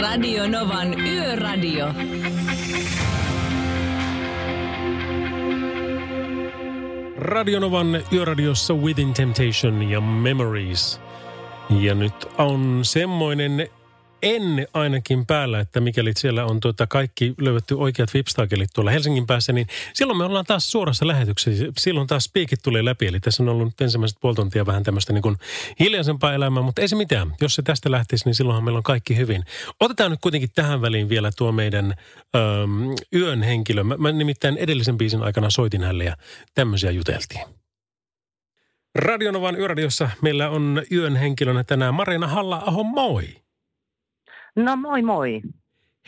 Radio Novan Yöradio. Radionovan yöradiossa Within Temptation ja Memories. Ja nyt on semmoinen en ainakin päällä, että mikäli siellä on tuota kaikki löydetty oikeat vipstakelit tuolla Helsingin päässä, niin silloin me ollaan taas suorassa lähetyksessä. Silloin taas spiikit tulee läpi, eli tässä on ollut ensimmäiset puoli tuntia vähän tämmöistä niin kuin hiljaisempaa elämää, mutta ei se mitään. Jos se tästä lähtisi, niin silloinhan meillä on kaikki hyvin. Otetaan nyt kuitenkin tähän väliin vielä tuo meidän öö, yön henkilö. Mä, mä nimittäin edellisen biisin aikana soitin hänelle ja tämmöisiä juteltiin. Radionovan yöradiossa meillä on yön henkilönä tänään Marina Halla-aho, moi! No moi moi.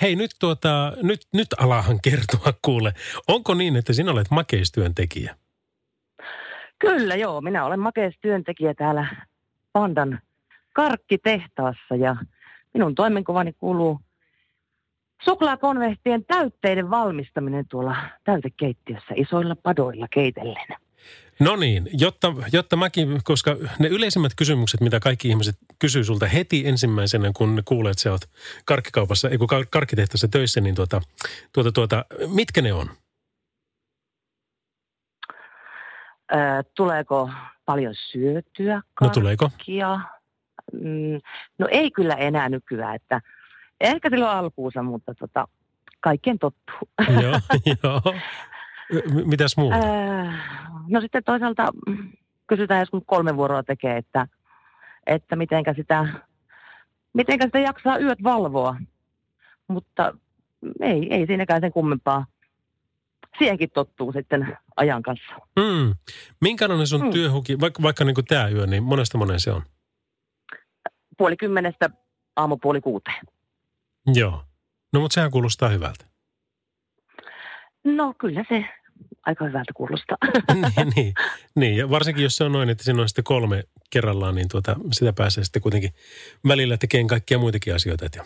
Hei nyt, tuota, nyt, nyt alahan kertoa kuule. Onko niin, että sinä olet makeistyöntekijä? Kyllä joo, minä olen makeistyöntekijä täällä Pandan karkkitehtaassa ja minun toimenkuvani kuuluu suklaakonvehtien täytteiden valmistaminen tuolla täytekeittiössä isoilla padoilla keitellen. No niin, jotta, jotta mäkin, koska ne yleisimmät kysymykset, mitä kaikki ihmiset kysyy sulta heti ensimmäisenä, kun ne kuulee, että sä oot karkkikaupassa, ei kun karkkitehtäessä töissä, niin tuota, tuota, tuota, mitkä ne on? Öö, tuleeko paljon syötyä karkkia? No tuleeko? Mm, no ei kyllä enää nykyään, että ehkä silloin alkuunsa, mutta tota, kaikkien tottuu. joo, joo. Mitäs muuta? Äh, no sitten toisaalta kysytään, jos kolme vuoroa tekee, että, että mitenkä sitä, mitenkä sitä jaksaa yöt valvoa. Mutta ei, ei siinäkään sen kummempaa. Siihenkin tottuu sitten ajan kanssa. Mm. Minkälainen sun mm. työhuki, vaikka, vaikka niin kuin tämä yö, niin monesta monen se on? Puoli kymmenestä aamupuoli kuuteen. Joo. No mutta sehän kuulostaa hyvältä. No kyllä se aika hyvältä kuulostaa. niin, niin, niin, ja varsinkin jos se on noin, että siinä on sitten kolme kerrallaan, niin tuota, sitä pääsee sitten kuitenkin välillä tekemään kaikkia muitakin asioita. Että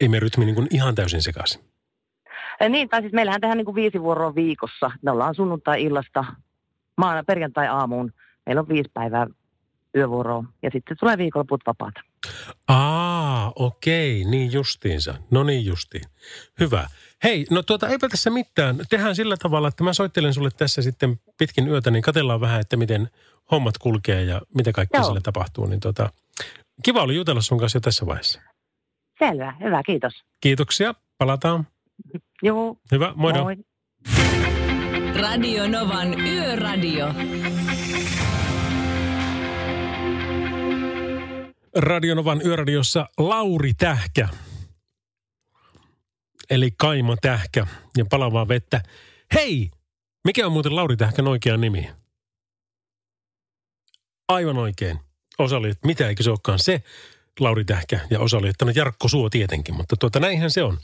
ei me rytmi niin kuin ihan täysin sekaisin. Niin, tai siis meillähän tehdään niin kuin viisi vuoroa viikossa. Me ollaan sunnuntai-illasta maana perjantai-aamuun. Meillä on viisi päivää yövuoroa ja sitten tulee viikonloput vapaata. Aa, okei, niin justiinsa. No niin justiin. Hyvä. Hei, no tuota eipä tässä mitään. Tehdään sillä tavalla, että mä soittelen sulle tässä sitten pitkin yötä, niin katellaan vähän, että miten hommat kulkee ja mitä kaikkea sillä tapahtuu. Niin tuota, kiva oli jutella sun kanssa jo tässä vaiheessa. Selvä, hyvä, kiitos. Kiitoksia, palataan. Joo. Hyvä, moi. moi. Radio Novan Yöradio. Radionovan yöradiossa Lauri Tähkä eli Kaima Tähkä ja palavaa vettä. Hei! Mikä on muuten Lauri Tähkän oikea nimi? Aivan oikein. Osa oli, että mitä eikö se olekaan se Lauri Tähkä ja osa oli, että no Jarkko Suo tietenkin, mutta tuota näinhän se on.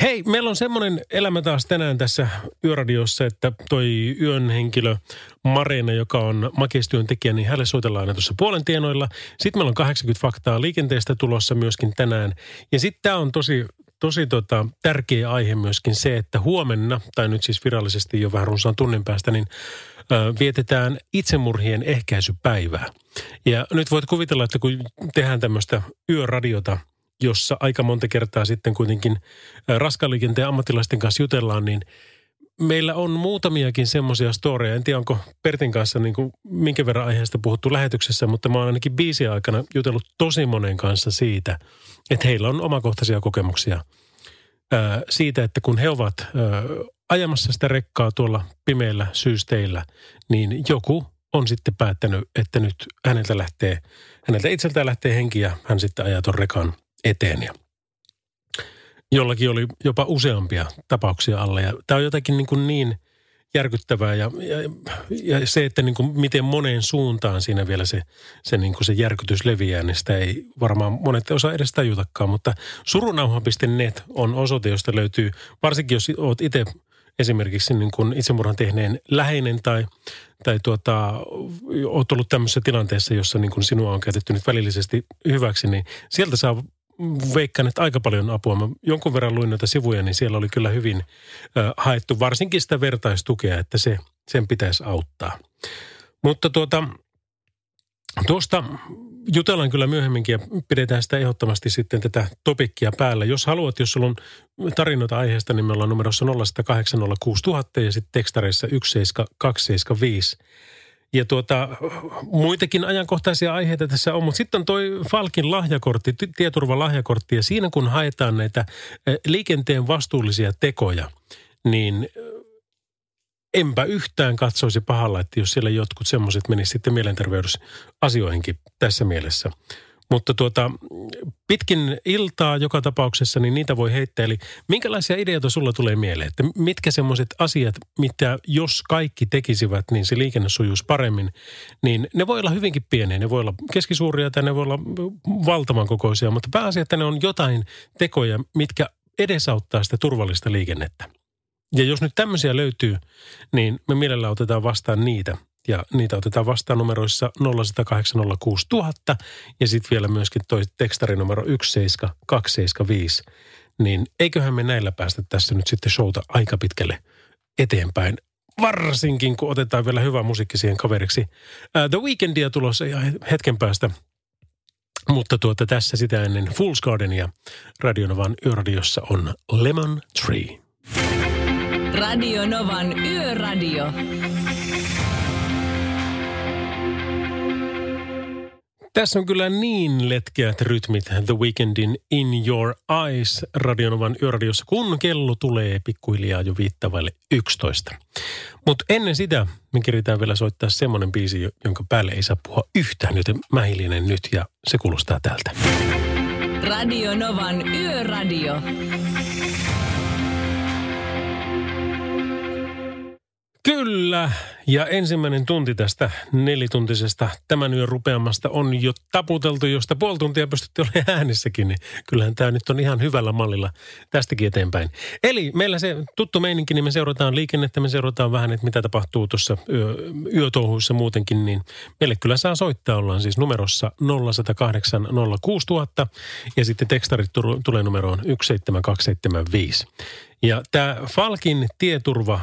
Hei, meillä on semmoinen elämä taas tänään tässä Yöradiossa, että toi yön henkilö Marina, joka on tekijä, niin hänelle soitellaan aina tuossa puolen tienoilla. Sitten meillä on 80 faktaa liikenteestä tulossa myöskin tänään. Ja sitten tämä on tosi tosi tota, tärkeä aihe myöskin se, että huomenna, tai nyt siis virallisesti jo vähän runsaan tunnin päästä, niin vietetään itsemurhien ehkäisypäivää. Ja nyt voit kuvitella, että kun tehdään tämmöistä yöradiota, jossa aika monta kertaa sitten kuitenkin raskaliikenteen ammattilaisten kanssa jutellaan, niin – meillä on muutamiakin semmoisia storeja. En tiedä, onko Pertin kanssa niin kuin, minkä verran aiheesta puhuttu lähetyksessä, mutta mä oon ainakin biisin aikana jutellut tosi monen kanssa siitä, että heillä on omakohtaisia kokemuksia siitä, että kun he ovat ajamassa sitä rekkaa tuolla pimeillä syysteillä, niin joku on sitten päättänyt, että nyt häneltä lähtee, häneltä itseltään lähtee henki ja hän sitten ajaa tuon rekan eteen ja jollakin oli jopa useampia tapauksia alle. Ja tämä on jotakin niin, kuin niin järkyttävää ja, ja, ja se, että niin kuin miten moneen suuntaan siinä vielä se, se, niin kuin se järkytys leviää, niin sitä ei varmaan monet osaa edes tajutakaan. Mutta surunauha.net on osoite, josta löytyy, varsinkin jos olet itse esimerkiksi niin kuin itsemurhan tehneen läheinen tai, tai tuota, olet ollut tämmöisessä tilanteessa, jossa niin kuin sinua on käytetty nyt välillisesti hyväksi, niin sieltä saa veikkaan, että aika paljon apua. Mä jonkun verran luin noita sivuja, niin siellä oli kyllä hyvin haettu varsinkin sitä vertaistukea, että se, sen pitäisi auttaa. Mutta tuota, tuosta jutellaan kyllä myöhemminkin ja pidetään sitä ehdottomasti sitten tätä topikkia päällä. Jos haluat, jos sulla on tarinoita aiheesta, niin me ollaan numerossa 0806000 ja sitten tekstareissa 17275. Ja tuota, muitakin ajankohtaisia aiheita tässä on, mutta sitten on toi Falkin lahjakortti, tieturvan lahjakortti, ja siinä kun haetaan näitä eh, liikenteen vastuullisia tekoja, niin enpä yhtään katsoisi pahalla, että jos siellä jotkut semmoiset menisivät sitten mielenterveysasioihinkin tässä mielessä. Mutta tuota, pitkin iltaa joka tapauksessa, niin niitä voi heittää. Eli minkälaisia ideoita sulla tulee mieleen? Että mitkä semmoiset asiat, mitä jos kaikki tekisivät, niin se liikenne sujuisi paremmin, niin ne voi olla hyvinkin pieniä. Ne voi olla keskisuuria tai ne voi olla valtavan kokoisia, mutta pääasia, että ne on jotain tekoja, mitkä edesauttaa sitä turvallista liikennettä. Ja jos nyt tämmöisiä löytyy, niin me mielellä otetaan vastaan niitä – ja niitä otetaan vastaan numeroissa 0806000 ja sitten vielä myöskin toi tekstarinumero 17275. Niin eiköhän me näillä päästä tässä nyt sitten showta aika pitkälle eteenpäin. Varsinkin, kun otetaan vielä hyvä musiikki siihen kaveriksi. Uh, The Weekendia tulossa ihan hetken päästä. Mutta tuota tässä sitä ennen Fool's Gardenia Radionovan yöradiossa on Lemon Tree. Radio Novan Yöradio. Tässä on kyllä niin letkeät rytmit The Weekendin In Your Eyes radionovan yöradiossa, kun kello tulee pikkuhiljaa jo viittavalle 11. Mutta ennen sitä me keritään vielä soittaa semmoinen biisi, jonka päälle ei saa puhua yhtään, joten mä hiljenen nyt ja se kuulostaa tältä. Radio Novan Yöradio. Kyllä, ja ensimmäinen tunti tästä nelituntisesta tämän yön rupeamasta on jo taputeltu, josta puoli tuntia pystytte olemaan äänessäkin, niin kyllähän tämä nyt on ihan hyvällä mallilla tästäkin eteenpäin. Eli meillä se tuttu meininki, niin me seurataan liikennettä, me seurataan vähän, että mitä tapahtuu tuossa yö, yötouhuissa muutenkin, niin meille kyllä saa soittaa, ollaan siis numerossa 0108 06000 ja sitten tekstarit tulee numeroon 17275. Ja tämä Falkin tieturva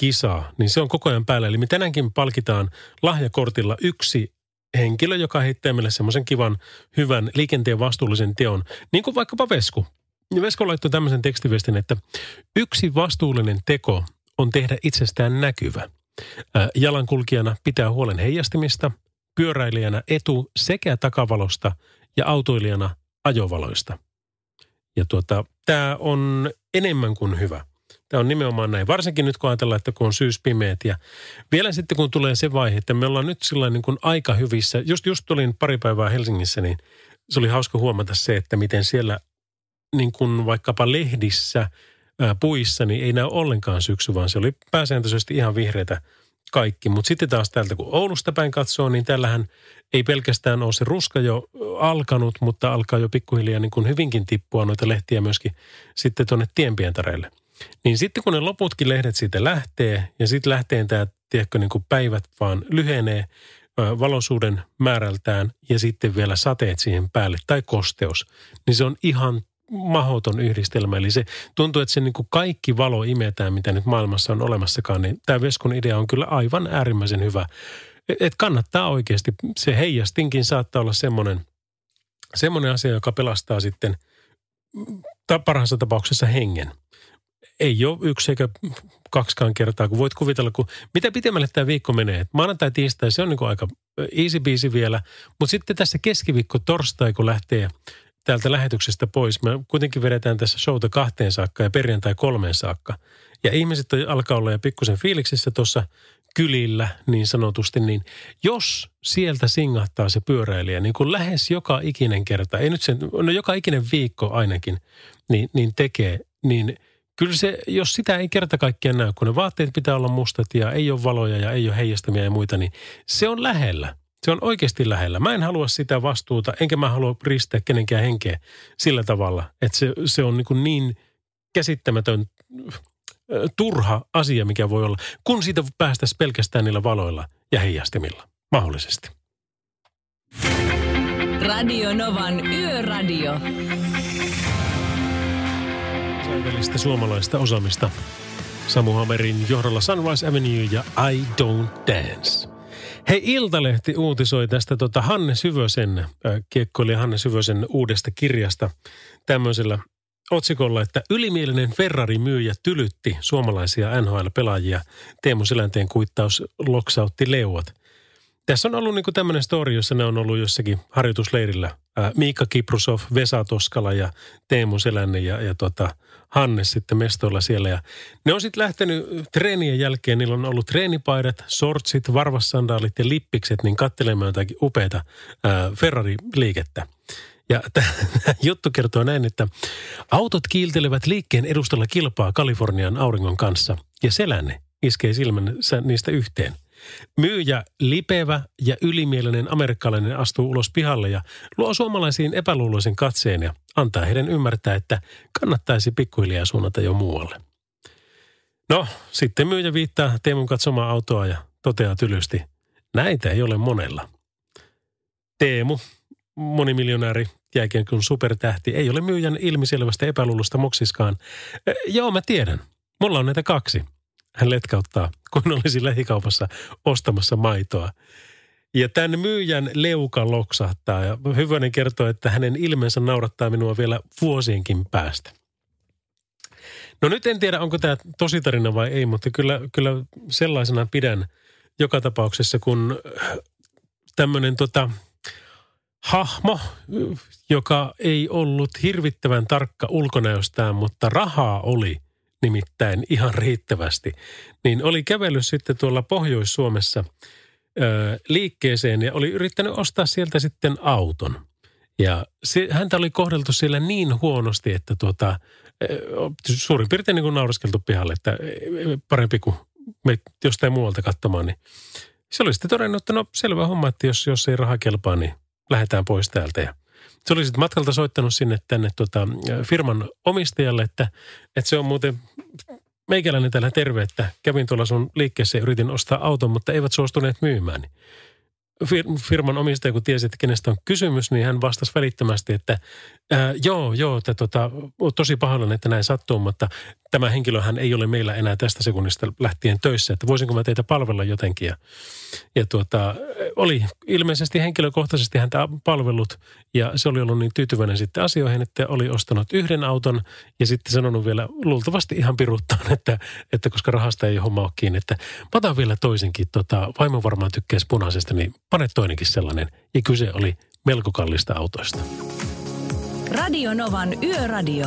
kisaa, niin se on koko ajan päällä. Eli me tänäänkin palkitaan lahjakortilla yksi henkilö, joka heittää meille semmoisen kivan, hyvän liikenteen vastuullisen teon, niin kuin vaikkapa Vesku. Ja Vesku laittoi tämmöisen tekstiviestin, että yksi vastuullinen teko on tehdä itsestään näkyvä. Jalankulkijana pitää huolen heijastimista, pyöräilijänä etu- sekä takavalosta ja autoilijana ajovaloista. Ja tuota, tämä on enemmän kuin hyvä. Tämä on nimenomaan näin. Varsinkin nyt kun ajatellaan, että kun on syyspimeet ja vielä sitten kun tulee se vaihe, että me ollaan nyt sillä niin kuin aika hyvissä. Just, just tulin pari päivää Helsingissä, niin se oli hauska huomata se, että miten siellä niin kuin vaikkapa lehdissä, ää, puissa, niin ei näy ollenkaan syksy, vaan se oli pääsääntöisesti ihan vihreitä kaikki. Mutta sitten taas täältä, kun Oulusta päin katsoo, niin tällähän ei pelkästään ole se ruska jo alkanut, mutta alkaa jo pikkuhiljaa niin kuin hyvinkin tippua noita lehtiä myöskin sitten tuonne tienpientareille. Niin sitten kun ne loputkin lehdet siitä lähtee ja sitten lähtee tämä, tiedätkö, niin kuin päivät vaan lyhenee valoisuuden määrältään ja sitten vielä sateet siihen päälle tai kosteus, niin se on ihan mahoton yhdistelmä. Eli se tuntuu, että se niin kuin kaikki valo imetään, mitä nyt maailmassa on olemassakaan, niin tämä Veskun idea on kyllä aivan äärimmäisen hyvä. Että kannattaa oikeasti, se heijastinkin saattaa olla semmoinen, semmoinen asia, joka pelastaa sitten parhaassa tapauksessa hengen ei ole yksi eikä kaksikaan kertaa, kun voit kuvitella, kun mitä pitemmälle tämä viikko menee. Maanantai, tiistai, se on niin aika easy biisi vielä, mutta sitten tässä keskiviikko, torstai, kun lähtee täältä lähetyksestä pois, me kuitenkin vedetään tässä showta kahteen saakka ja perjantai kolmeen saakka. Ja ihmiset alkaa olla jo pikkusen fiiliksissä tuossa kylillä niin sanotusti, niin jos sieltä singahtaa se pyöräilijä, niin kuin lähes joka ikinen kerta, ei nyt sen, no joka ikinen viikko ainakin, niin, niin tekee, niin – kyllä se, jos sitä ei kerta kaikkiaan näy, kun ne vaatteet pitää olla mustat ja ei ole valoja ja ei ole heijastamia ja muita, niin se on lähellä. Se on oikeasti lähellä. Mä en halua sitä vastuuta, enkä mä halua ristää kenenkään henkeä sillä tavalla, että se, se on niin, niin käsittämätön turha asia, mikä voi olla, kun siitä päästäisiin pelkästään niillä valoilla ja heijastimilla, mahdollisesti. Radio Novan Yöradio. Kansainvälistä suomalaista osaamista. Samu Hamerin johdolla Sunrise Avenue ja I Don't Dance. Hei, Iltalehti uutisoi tästä tota Hanne Syvösen, äh, kiekkoilija Hanne Syvösen uudesta kirjasta tämmöisellä otsikolla, että ylimielinen Ferrari-myyjä tylytti suomalaisia NHL-pelaajia. Teemu Selänteen kuittaus loksautti leuat. Tässä on ollut niin tämmöinen story, jossa ne on ollut jossakin harjoitusleirillä. Ää, Miikka Kiprusov, Vesa Toskala ja Teemu Selänne ja, ja tota, Hannes sitten mestoilla siellä. Ja ne on sitten lähtenyt treenien jälkeen, niillä on ollut treenipaidat, sortsit, varvassandaalit ja lippikset, niin katselemaan jotakin upeita Ferrari-liikettä. Ja tämä juttu kertoo näin, että autot kiiltelevät liikkeen edustalla kilpaa Kalifornian auringon kanssa ja selänne iskee silmänsä niistä yhteen. Myyjä lipevä ja ylimielinen amerikkalainen astuu ulos pihalle ja luo suomalaisiin epäluuloisen katseen ja antaa heidän ymmärtää, että kannattaisi pikkuhiljaa suunnata jo muualle. No, sitten myyjä viittaa Teemun katsomaan autoa ja toteaa tylysti, näitä ei ole monella. Teemu, monimiljonääri, jääkiekon supertähti, ei ole myyjän ilmiselvästä epäluulosta moksiskaan. Joo, mä tiedän. Mulla on näitä kaksi. Hän letkauttaa, kun olisi lähikaupassa ostamassa maitoa. Ja tämän myyjän leuka loksahtaa ja Hyvänen kertoo, että hänen ilmeensä naurattaa minua vielä vuosienkin päästä. No nyt en tiedä, onko tämä tositarina vai ei, mutta kyllä, kyllä sellaisena pidän joka tapauksessa, kun tämmöinen tota, hahmo, joka ei ollut hirvittävän tarkka ulkonäöstään, mutta rahaa oli nimittäin ihan riittävästi, niin oli kävellyt sitten tuolla Pohjois-Suomessa ö, liikkeeseen ja oli yrittänyt ostaa sieltä sitten auton. Ja se, häntä oli kohdeltu siellä niin huonosti, että tuota, suurin piirtein niin kuin nauraskeltu pihalle, että parempi kuin me jostain muualta katsomaan, niin se oli sitten todennut, että no selvä homma, että jos, jos ei raha kelpaa, niin lähdetään pois täältä. Ja se oli sitten matkalta soittanut sinne tänne tota, firman omistajalle, että, että se on muuten meikäläinen täällä terve, että kävin tuolla sun liikkeessä ja yritin ostaa auton, mutta eivät suostuneet myymään. Firman omistaja, kun tiesi, että kenestä on kysymys, niin hän vastasi välittömästi, että ää, joo, joo, että tota, tosi pahoillani, että näin sattuu, mutta tämä henkilöhän ei ole meillä enää tästä sekunnista lähtien töissä, että voisinko mä teitä palvella jotenkin. Ja, ja tuota, oli ilmeisesti henkilökohtaisesti häntä palvellut ja se oli ollut niin tyytyväinen sitten asioihin, että oli ostanut yhden auton ja sitten sanonut vielä luultavasti ihan piruttaan, että, että koska rahasta ei homma ole kiinni, että mä otan vielä toisenkin, tota, vaimo varmaan tykkäisi punaisesta, niin pane toinenkin sellainen. Ja kyse oli melko kallista autoista. Radio Novan Yöradio.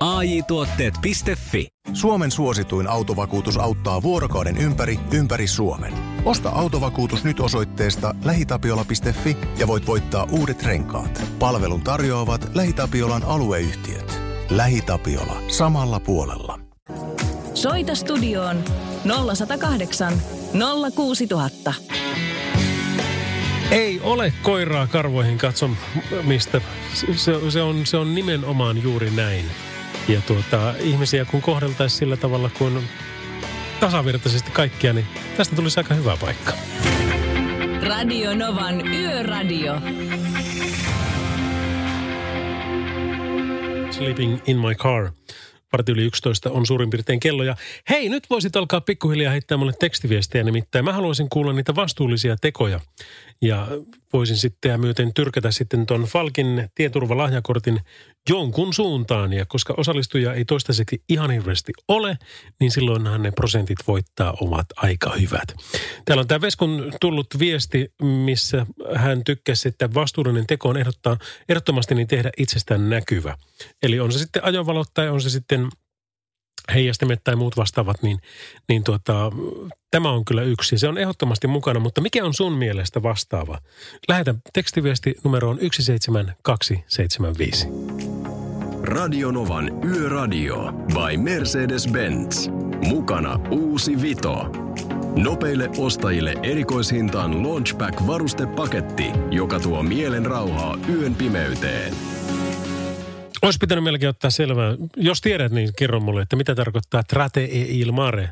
AJ-tuotteet.fi Suomen suosituin autovakuutus auttaa vuorokauden ympäri, ympäri Suomen. Osta autovakuutus nyt osoitteesta lähitapiola.fi ja voit voittaa uudet renkaat. Palvelun tarjoavat LähiTapiolan alueyhtiöt. LähiTapiola. Samalla puolella. Soita studioon 0108 06000. Ei ole koiraa karvoihin katsomista. Se, se, on, se on nimenomaan juuri näin. Ja tuota, ihmisiä kun kohdeltaisiin sillä tavalla kuin tasavirtaisesti kaikkia, niin tästä tulisi aika hyvä paikka. Radio Novan Yöradio. Sleeping in my car. Varti yli 11 on suurin piirtein kello. Ja hei, nyt voisit alkaa pikkuhiljaa heittää mulle tekstiviestejä. Nimittäin mä haluaisin kuulla niitä vastuullisia tekoja, Ja voisin sitten ja myöten tyrkätä sitten tuon Falkin tieturvalahjakortin jonkun suuntaan. Ja koska osallistuja ei toistaiseksi ihan hirveästi ole, niin silloinhan ne prosentit voittaa ovat aika hyvät. Täällä on tämä Veskun tullut viesti, missä hän tykkäsi, että vastuullinen teko on ehdottaa, ehdottomasti niin tehdä itsestään näkyvä. Eli on se sitten ajovalot tai on se sitten heijastimet tai muut vastaavat, niin, niin tuota, tämä on kyllä yksi. Se on ehdottomasti mukana, mutta mikä on sun mielestä vastaava? Lähetä tekstiviesti numeroon 17275. Radionovan Yöradio by Mercedes-Benz. Mukana uusi Vito. Nopeille ostajille erikoishintaan Launchback-varustepaketti, joka tuo mielen rauhaa yön pimeyteen. Olisi pitänyt melkein ottaa selvää. Jos tiedät, niin kerro mulle, että mitä tarkoittaa trate e il mare. Äh,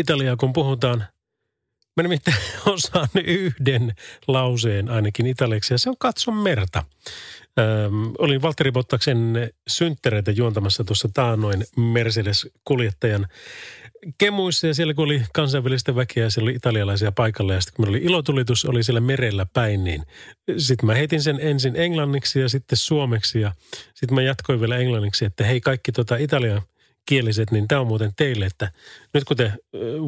Italia, kun puhutaan, mä nimittäin osaan yhden lauseen ainakin italiaksi, ja se on katso merta. Ähm, olin Valtteri Bottaksen synttereitä juontamassa tuossa taanoin Mercedes-kuljettajan kemuissa ja siellä kun oli kansainvälistä väkeä ja siellä oli italialaisia paikalla ja sitten kun oli ilotulitus, oli siellä merellä päin, niin sitten mä heitin sen ensin englanniksi ja sitten suomeksi ja sitten mä jatkoin vielä englanniksi, että hei kaikki tota Italian kieliset, niin tämä on muuten teille, että nyt kun te,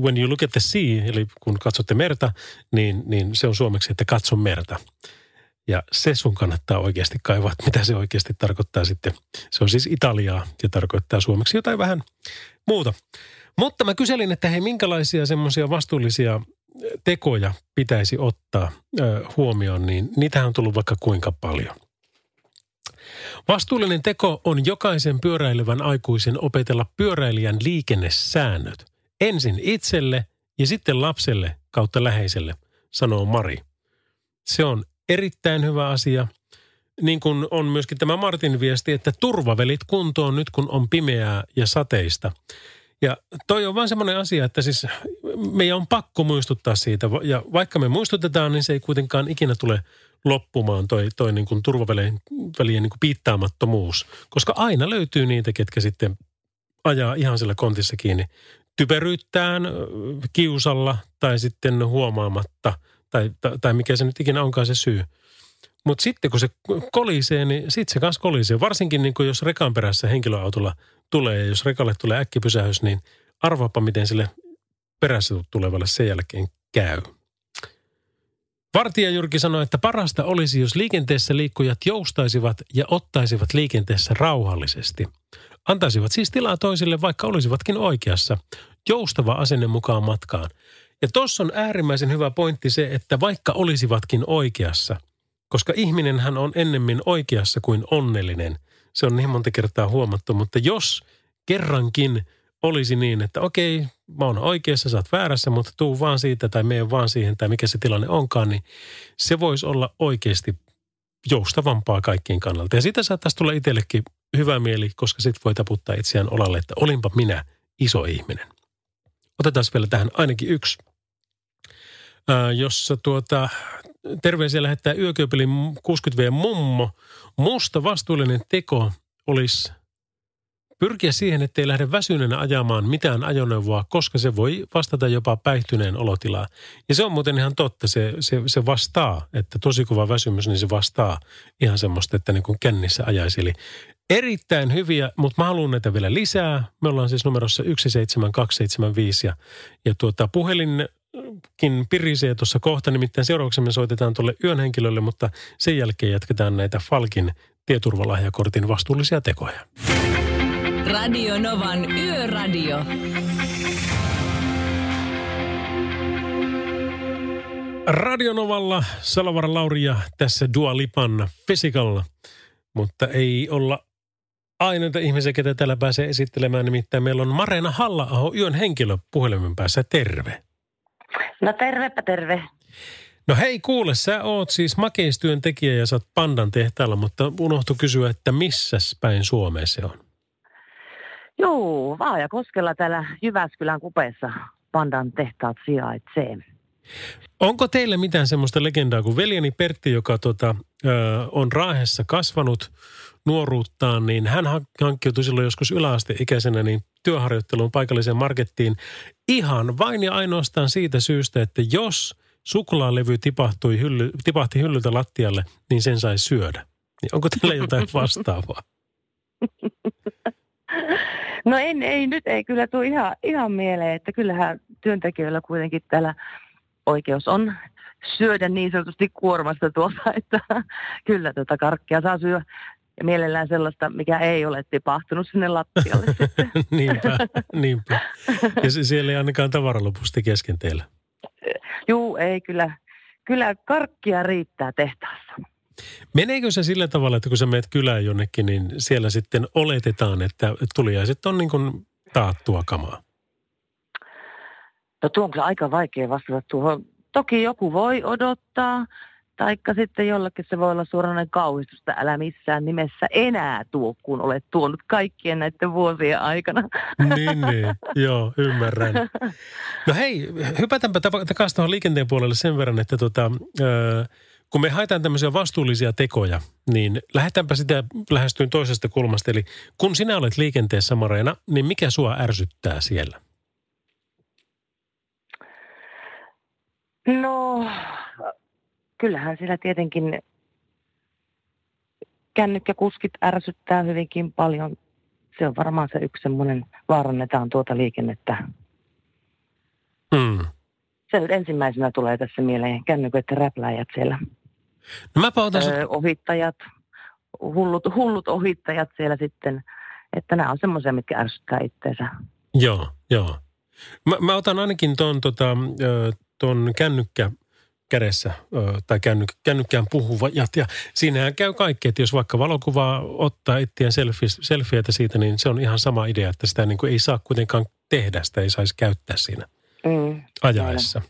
when you look at the sea, eli kun katsotte merta, niin, niin se on suomeksi, että katso merta. Ja se sun kannattaa oikeasti kaivaa, mitä se oikeasti tarkoittaa sitten. Se on siis Italiaa ja tarkoittaa suomeksi jotain vähän muuta. Mutta mä kyselin, että hei, minkälaisia semmoisia vastuullisia tekoja pitäisi ottaa ö, huomioon, niin niitähän on tullut vaikka kuinka paljon. Vastuullinen teko on jokaisen pyöräilevän aikuisen opetella pyöräilijän liikennesäännöt. Ensin itselle ja sitten lapselle kautta läheiselle, sanoo Mari. Se on erittäin hyvä asia. Niin kuin on myöskin tämä Martin viesti, että turvavelit kuntoon nyt kun on pimeää ja sateista. Ja toi on vaan semmoinen asia, että siis meidän on pakko muistuttaa siitä. Ja vaikka me muistutetaan, niin se ei kuitenkaan ikinä tule loppumaan toi, toi niin kuin turvavälien välien niin kuin piittaamattomuus. Koska aina löytyy niitä, ketkä sitten ajaa ihan sillä kontissa kiinni typeryyttään, kiusalla tai sitten huomaamatta tai, tai, tai mikä se nyt ikinä onkaan se syy. Mutta sitten kun se kolisee, niin sitten se kanssa kolisee. Varsinkin niin kuin jos rekan perässä henkilöautolla tulee ja jos rekalle tulee äkkipysähys, niin arvaapa miten sille perässä tulevalle sen jälkeen käy. Vartija Jyrki sanoi, että parasta olisi, jos liikenteessä liikkujat joustaisivat ja ottaisivat liikenteessä rauhallisesti. Antaisivat siis tilaa toisille, vaikka olisivatkin oikeassa. Joustava asenne mukaan matkaan. Ja tuossa on äärimmäisen hyvä pointti se, että vaikka olisivatkin oikeassa, koska ihminenhän on ennemmin oikeassa kuin onnellinen. Se on niin monta kertaa huomattu, mutta jos kerrankin olisi niin, että okei, mä oon oikeassa, sä oot väärässä, mutta tuu vaan siitä tai mene vaan siihen tai mikä se tilanne onkaan, niin se voisi olla oikeasti joustavampaa kaikkien kannalta. Ja sitä saattaisi tulla itsellekin hyvä mieli, koska sit voi taputtaa itseään olalle, että olinpa minä iso ihminen. Otetaan vielä tähän ainakin yksi jossa tuota, terveisiä lähettää Yököpelin 60V mummo. Musta vastuullinen teko olisi pyrkiä siihen, ettei lähde väsyneenä ajamaan mitään ajoneuvoa, koska se voi vastata jopa päihtyneen olotilaa. Ja se on muuten ihan totta, se, se, se vastaa, että tosi kova väsymys, niin se vastaa ihan semmoista, että niin kuin kännissä ajaisi. Eli erittäin hyviä, mutta mä haluan näitä vielä lisää. Me ollaan siis numerossa 17275 ja, ja tuota, puhelin kin pirisee tuossa kohta, nimittäin seuraavaksi me soitetaan tuolle yön henkilölle, mutta sen jälkeen jatketaan näitä Falkin tieturvalahjakortin vastuullisia tekoja. Radio Novan Yöradio. Radionovalla Salavara Lauri ja tässä Dua Lipan Physical, mutta ei olla ainoita ihmisiä, ketä täällä pääsee esittelemään. Nimittäin meillä on Marena halla yön henkilö puhelimen päässä. Terve. No tervepä terve. No hei kuule, sä oot siis makeistyöntekijä ja sä oot Pandan tehtaalla, mutta unohtu kysyä, että missä päin Suomeen se on? Joo, Vaajakoskella täällä Jyväskylän kupeessa Pandan tehtaat sijaitsee. Onko teille mitään semmoista legendaa kuin veljeni Pertti, joka tota, ö, on Raahessa kasvanut nuoruuttaan, niin hän hankkiutui silloin joskus yläasteikäisenä niin työharjoitteluun paikalliseen markettiin ihan vain ja ainoastaan siitä syystä, että jos suklaalevy tipahtui hylly, tipahti hyllyltä lattialle, niin sen sai syödä. Niin onko teillä jotain vastaavaa? No en, ei nyt ei kyllä tule ihan, ihan mieleen, että kyllähän työntekijöillä kuitenkin täällä oikeus on syödä niin sanotusti kuormasta tuossa, että kyllä tätä karkkia saa syödä. Ja mielellään sellaista, mikä ei ole tipahtunut sinne lattialle sitten. niinpä, niinpä. Ja siellä ei ainakaan tavaralopusti kesken teillä. Juu, ei kyllä. Kyllä karkkia riittää tehtaassa. Meneekö se sillä tavalla, että kun sä meet kylään jonnekin, niin siellä sitten oletetaan, että tulijaiset on niin kuin taattua kamaa? No tuo on kyllä aika vaikea vastata tuohon. Toki joku voi odottaa, taikka sitten jollekin se voi olla suoranainen kauhistus, että älä missään nimessä enää tuo, kun olet tuonut kaikkien näiden vuosien aikana. Niin, niin. Joo, ymmärrän. No hei, hypätäänpä takaisin tuohon liikenteen puolelle sen verran, että tota, ö, kun me haetaan tämmöisiä vastuullisia tekoja, niin lähdetäänpä sitä lähestyyn toisesta kulmasta. Eli kun sinä olet liikenteessä, Mareena, niin mikä sua ärsyttää siellä? No, kyllähän siellä tietenkin kännykkäkuskit ärsyttää hyvinkin paljon. Se on varmaan se yksi semmoinen, vaarannetaan tuota liikennettä. Hmm. Se ensimmäisenä tulee tässä mieleen, kännyköiden räpläjät siellä. No otan sut- Öö, ohittajat, hullut, hullut ohittajat siellä sitten. Että nämä on semmoisia, mitkä ärsyttää itseensä. Joo, joo. Mä, mä otan ainakin ton, tota, ton kännykkä kädessä tai känny, kännykkään puhuvajat. Ja siinähän käy kaikki, että jos vaikka valokuvaa ottaa selfies, selfieitä siitä, niin se on ihan sama idea, että sitä niin kuin ei saa kuitenkaan tehdä, sitä ei saisi käyttää siinä Mm. ajaessa.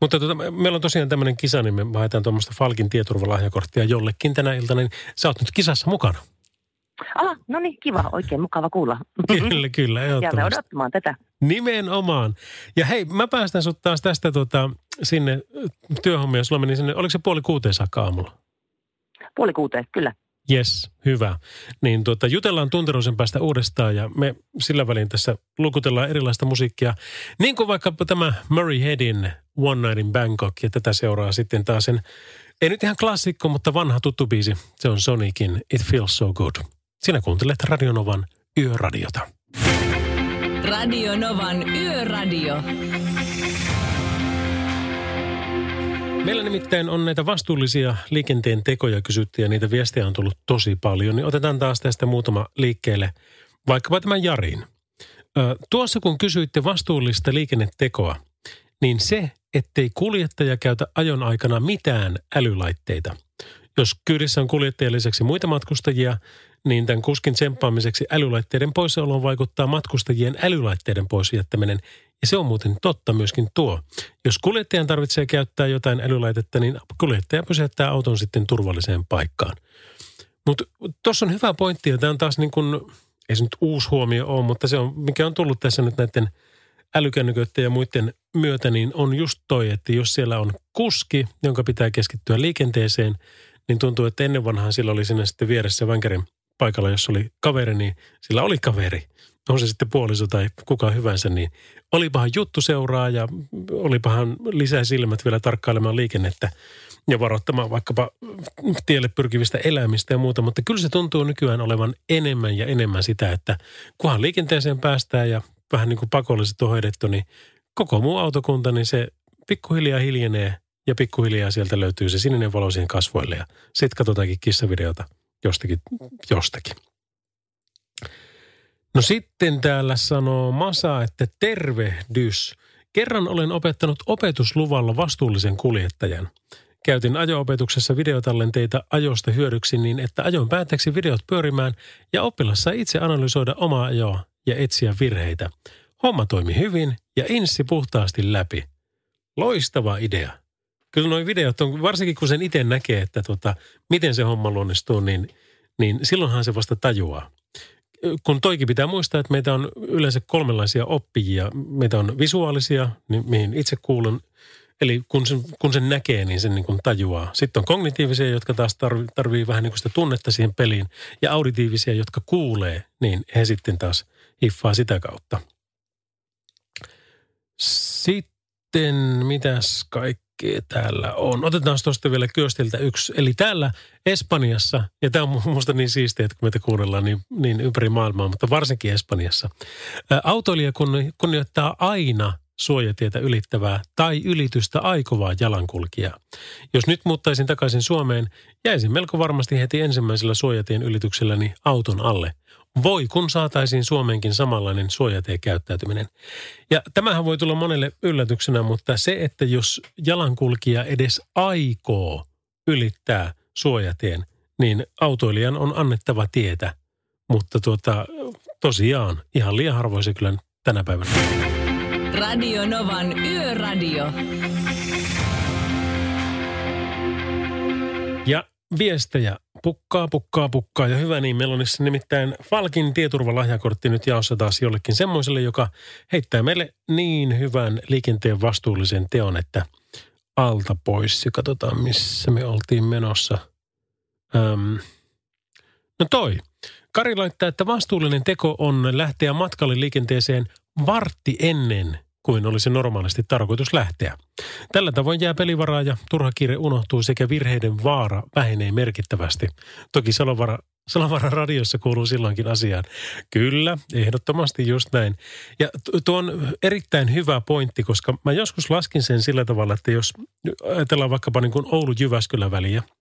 Mutta tota, me- meillä on tosiaan tämmöinen kisa, niin me haetaan tuommoista Falkin tieturvalahjakorttia jollekin tänä iltana, niin sä oot nyt kisassa mukana. Ah, no niin, kiva, oikein mukava kuulla. Kyllä, kyllä, ehdottomasti. odottamaan tätä. Nimenomaan. Ja hei, mä päästän sut taas tästä tota, sinne työhommia, sulla meni sinne, oliko se puoli kuuteen saakka aamulla? Puoli kuuteen, kyllä. Yes, hyvä. Niin tuota, jutellaan tunteroisen päästä uudestaan ja me sillä välin tässä lukutellaan erilaista musiikkia. Niin kuin vaikkapa tämä Murray Headin One Night in Bangkok ja tätä seuraa sitten taas sen, ei nyt ihan klassikko, mutta vanha tuttu biisi. Se on Sonicin It Feels So Good. Sinä kuuntelet Radionovan Yöradiota. Radio Novan Yöradio. Meillä nimittäin on näitä vastuullisia liikenteen tekoja kysytty ja niitä viestejä on tullut tosi paljon. Niin otetaan taas tästä muutama liikkeelle, vaikkapa tämän Jarin. Ö, tuossa kun kysyitte vastuullista liikennetekoa, niin se, ettei kuljettaja käytä ajon aikana mitään älylaitteita. Jos kyydissä on kuljettajan lisäksi muita matkustajia, niin tämän kuskin tsemppaamiseksi älylaitteiden poissaoloon vaikuttaa matkustajien älylaitteiden pois jättäminen. Ja se on muuten totta myöskin tuo. Jos kuljettajan tarvitsee käyttää jotain älylaitetta, niin kuljettaja pysäyttää auton sitten turvalliseen paikkaan. Mutta tuossa on hyvä pointti, ja tämä on taas niin kuin, ei se nyt uusi huomio ole, mutta se on, mikä on tullut tässä nyt näiden älykännyköiden ja muiden myötä, niin on just toi, että jos siellä on kuski, jonka pitää keskittyä liikenteeseen, niin tuntuu, että ennen vanhaan sillä oli siinä sitten vieressä vänkärin paikalla, jos oli kaveri, niin sillä oli kaveri. On se sitten puoliso tai kuka hyvänsä, niin olipahan juttu seuraa ja olipahan lisää silmät vielä tarkkailemaan liikennettä ja varoittamaan vaikkapa tielle pyrkivistä eläimistä ja muuta. Mutta kyllä se tuntuu nykyään olevan enemmän ja enemmän sitä, että kunhan liikenteeseen päästään ja vähän niin kuin pakolliset on hoidettu, niin koko muu autokunta, niin se pikkuhiljaa hiljenee ja pikkuhiljaa sieltä löytyy se sininen valo siihen kasvoille ja sitten katsotaankin kissavideota jostakin, jostakin. No sitten täällä sanoo Masa, että tervehdys. Kerran olen opettanut opetusluvalla vastuullisen kuljettajan. Käytin ajo-opetuksessa videotallenteita ajosta hyödyksi niin, että ajoin päätteeksi videot pyörimään ja oppilas sai itse analysoida omaa ajoa ja etsiä virheitä. Homma toimi hyvin ja inssi puhtaasti läpi. Loistava idea. Kyllä nuo videot on, varsinkin kun sen itse näkee, että tota, miten se homma luonnistuu, niin, niin silloinhan se vasta tajuaa. Kun toikin pitää muistaa, että meitä on yleensä kolmenlaisia oppijia. Meitä on visuaalisia, niin mihin itse kuulun. Eli kun sen, kun sen näkee, niin sen niin kuin tajuaa. Sitten on kognitiivisia, jotka taas tarvii, tarvii vähän niin kuin sitä tunnetta siihen peliin. Ja auditiivisia, jotka kuulee, niin he sitten taas hiffaa sitä kautta. Sitten mitäs kaikkea? täällä on. Otetaan tuosta vielä Kyöstiltä yksi. Eli täällä Espanjassa, ja tämä on minusta niin siistiä, että kun meitä kuunnellaan niin, niin ympäri maailmaa, mutta varsinkin Espanjassa. Autoilija kunnioittaa aina suojatietä ylittävää tai ylitystä aikovaa jalankulkijaa. Jos nyt muuttaisin takaisin Suomeen, jäisin melko varmasti heti ensimmäisellä suojatien ylitykselläni auton alle. Voi kun saataisiin Suomeenkin samanlainen käyttäytyminen. Ja tämähän voi tulla monelle yllätyksenä, mutta se, että jos jalankulkija edes aikoo ylittää suojatien, niin autoilijan on annettava tietä. Mutta tuota, tosiaan ihan liian harvoin se kyllä tänä päivänä. Radio Novan Yöradio. Ja viestejä pukkaa, pukkaa, pukkaa ja hyvä niin. Meillä on nimittäin Falkin tieturvalahjakortti nyt jaossa taas jollekin semmoiselle, joka heittää meille niin hyvän liikenteen vastuullisen teon, että alta pois. Ja katsotaan, missä me oltiin menossa. Öm, no toi. Kari laittaa, että vastuullinen teko on lähteä matkalle liikenteeseen vartti ennen kuin olisi normaalisti tarkoitus lähteä. Tällä tavoin jää pelivaraa ja turha kiire unohtuu sekä virheiden vaara vähenee merkittävästi. Toki Salovara, Salovara radiossa kuuluu silloinkin asiaan. Kyllä, ehdottomasti just näin. Ja tuo on erittäin hyvä pointti, koska mä joskus laskin sen sillä tavalla, että jos ajatellaan vaikkapa niin kuin Oulu-Jyväskylä väliä –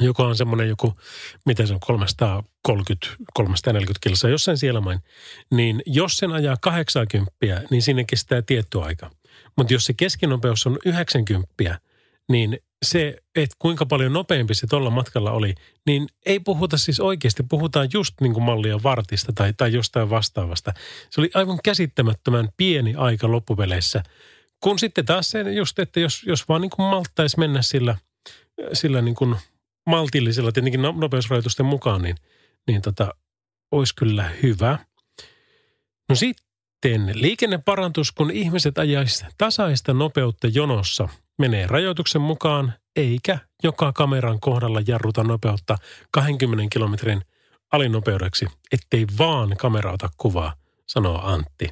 joka on semmoinen joku, mitä se on, 330, 340 kilsaa, jossain siellä main, niin jos sen ajaa 80, niin sinne kestää tietty aika. Mutta jos se keskinopeus on 90, niin se, että kuinka paljon nopeampi se tuolla matkalla oli, niin ei puhuta siis oikeasti, puhutaan just niin kuin mallia vartista tai, tai jostain vastaavasta. Se oli aivan käsittämättömän pieni aika loppupeleissä. Kun sitten taas se just, että jos, jos vaan niin kuin malttaisi mennä sillä, sillä niin kuin maltillisella tietenkin no, nopeusrajoitusten mukaan, niin, niin tota, olisi kyllä hyvä. No sitten liikenneparantus, kun ihmiset ajaisi tasaista nopeutta jonossa, menee rajoituksen mukaan, eikä joka kameran kohdalla jarruta nopeutta 20 kilometrin alinopeudeksi, ettei vaan kamera ota kuvaa, sanoo Antti.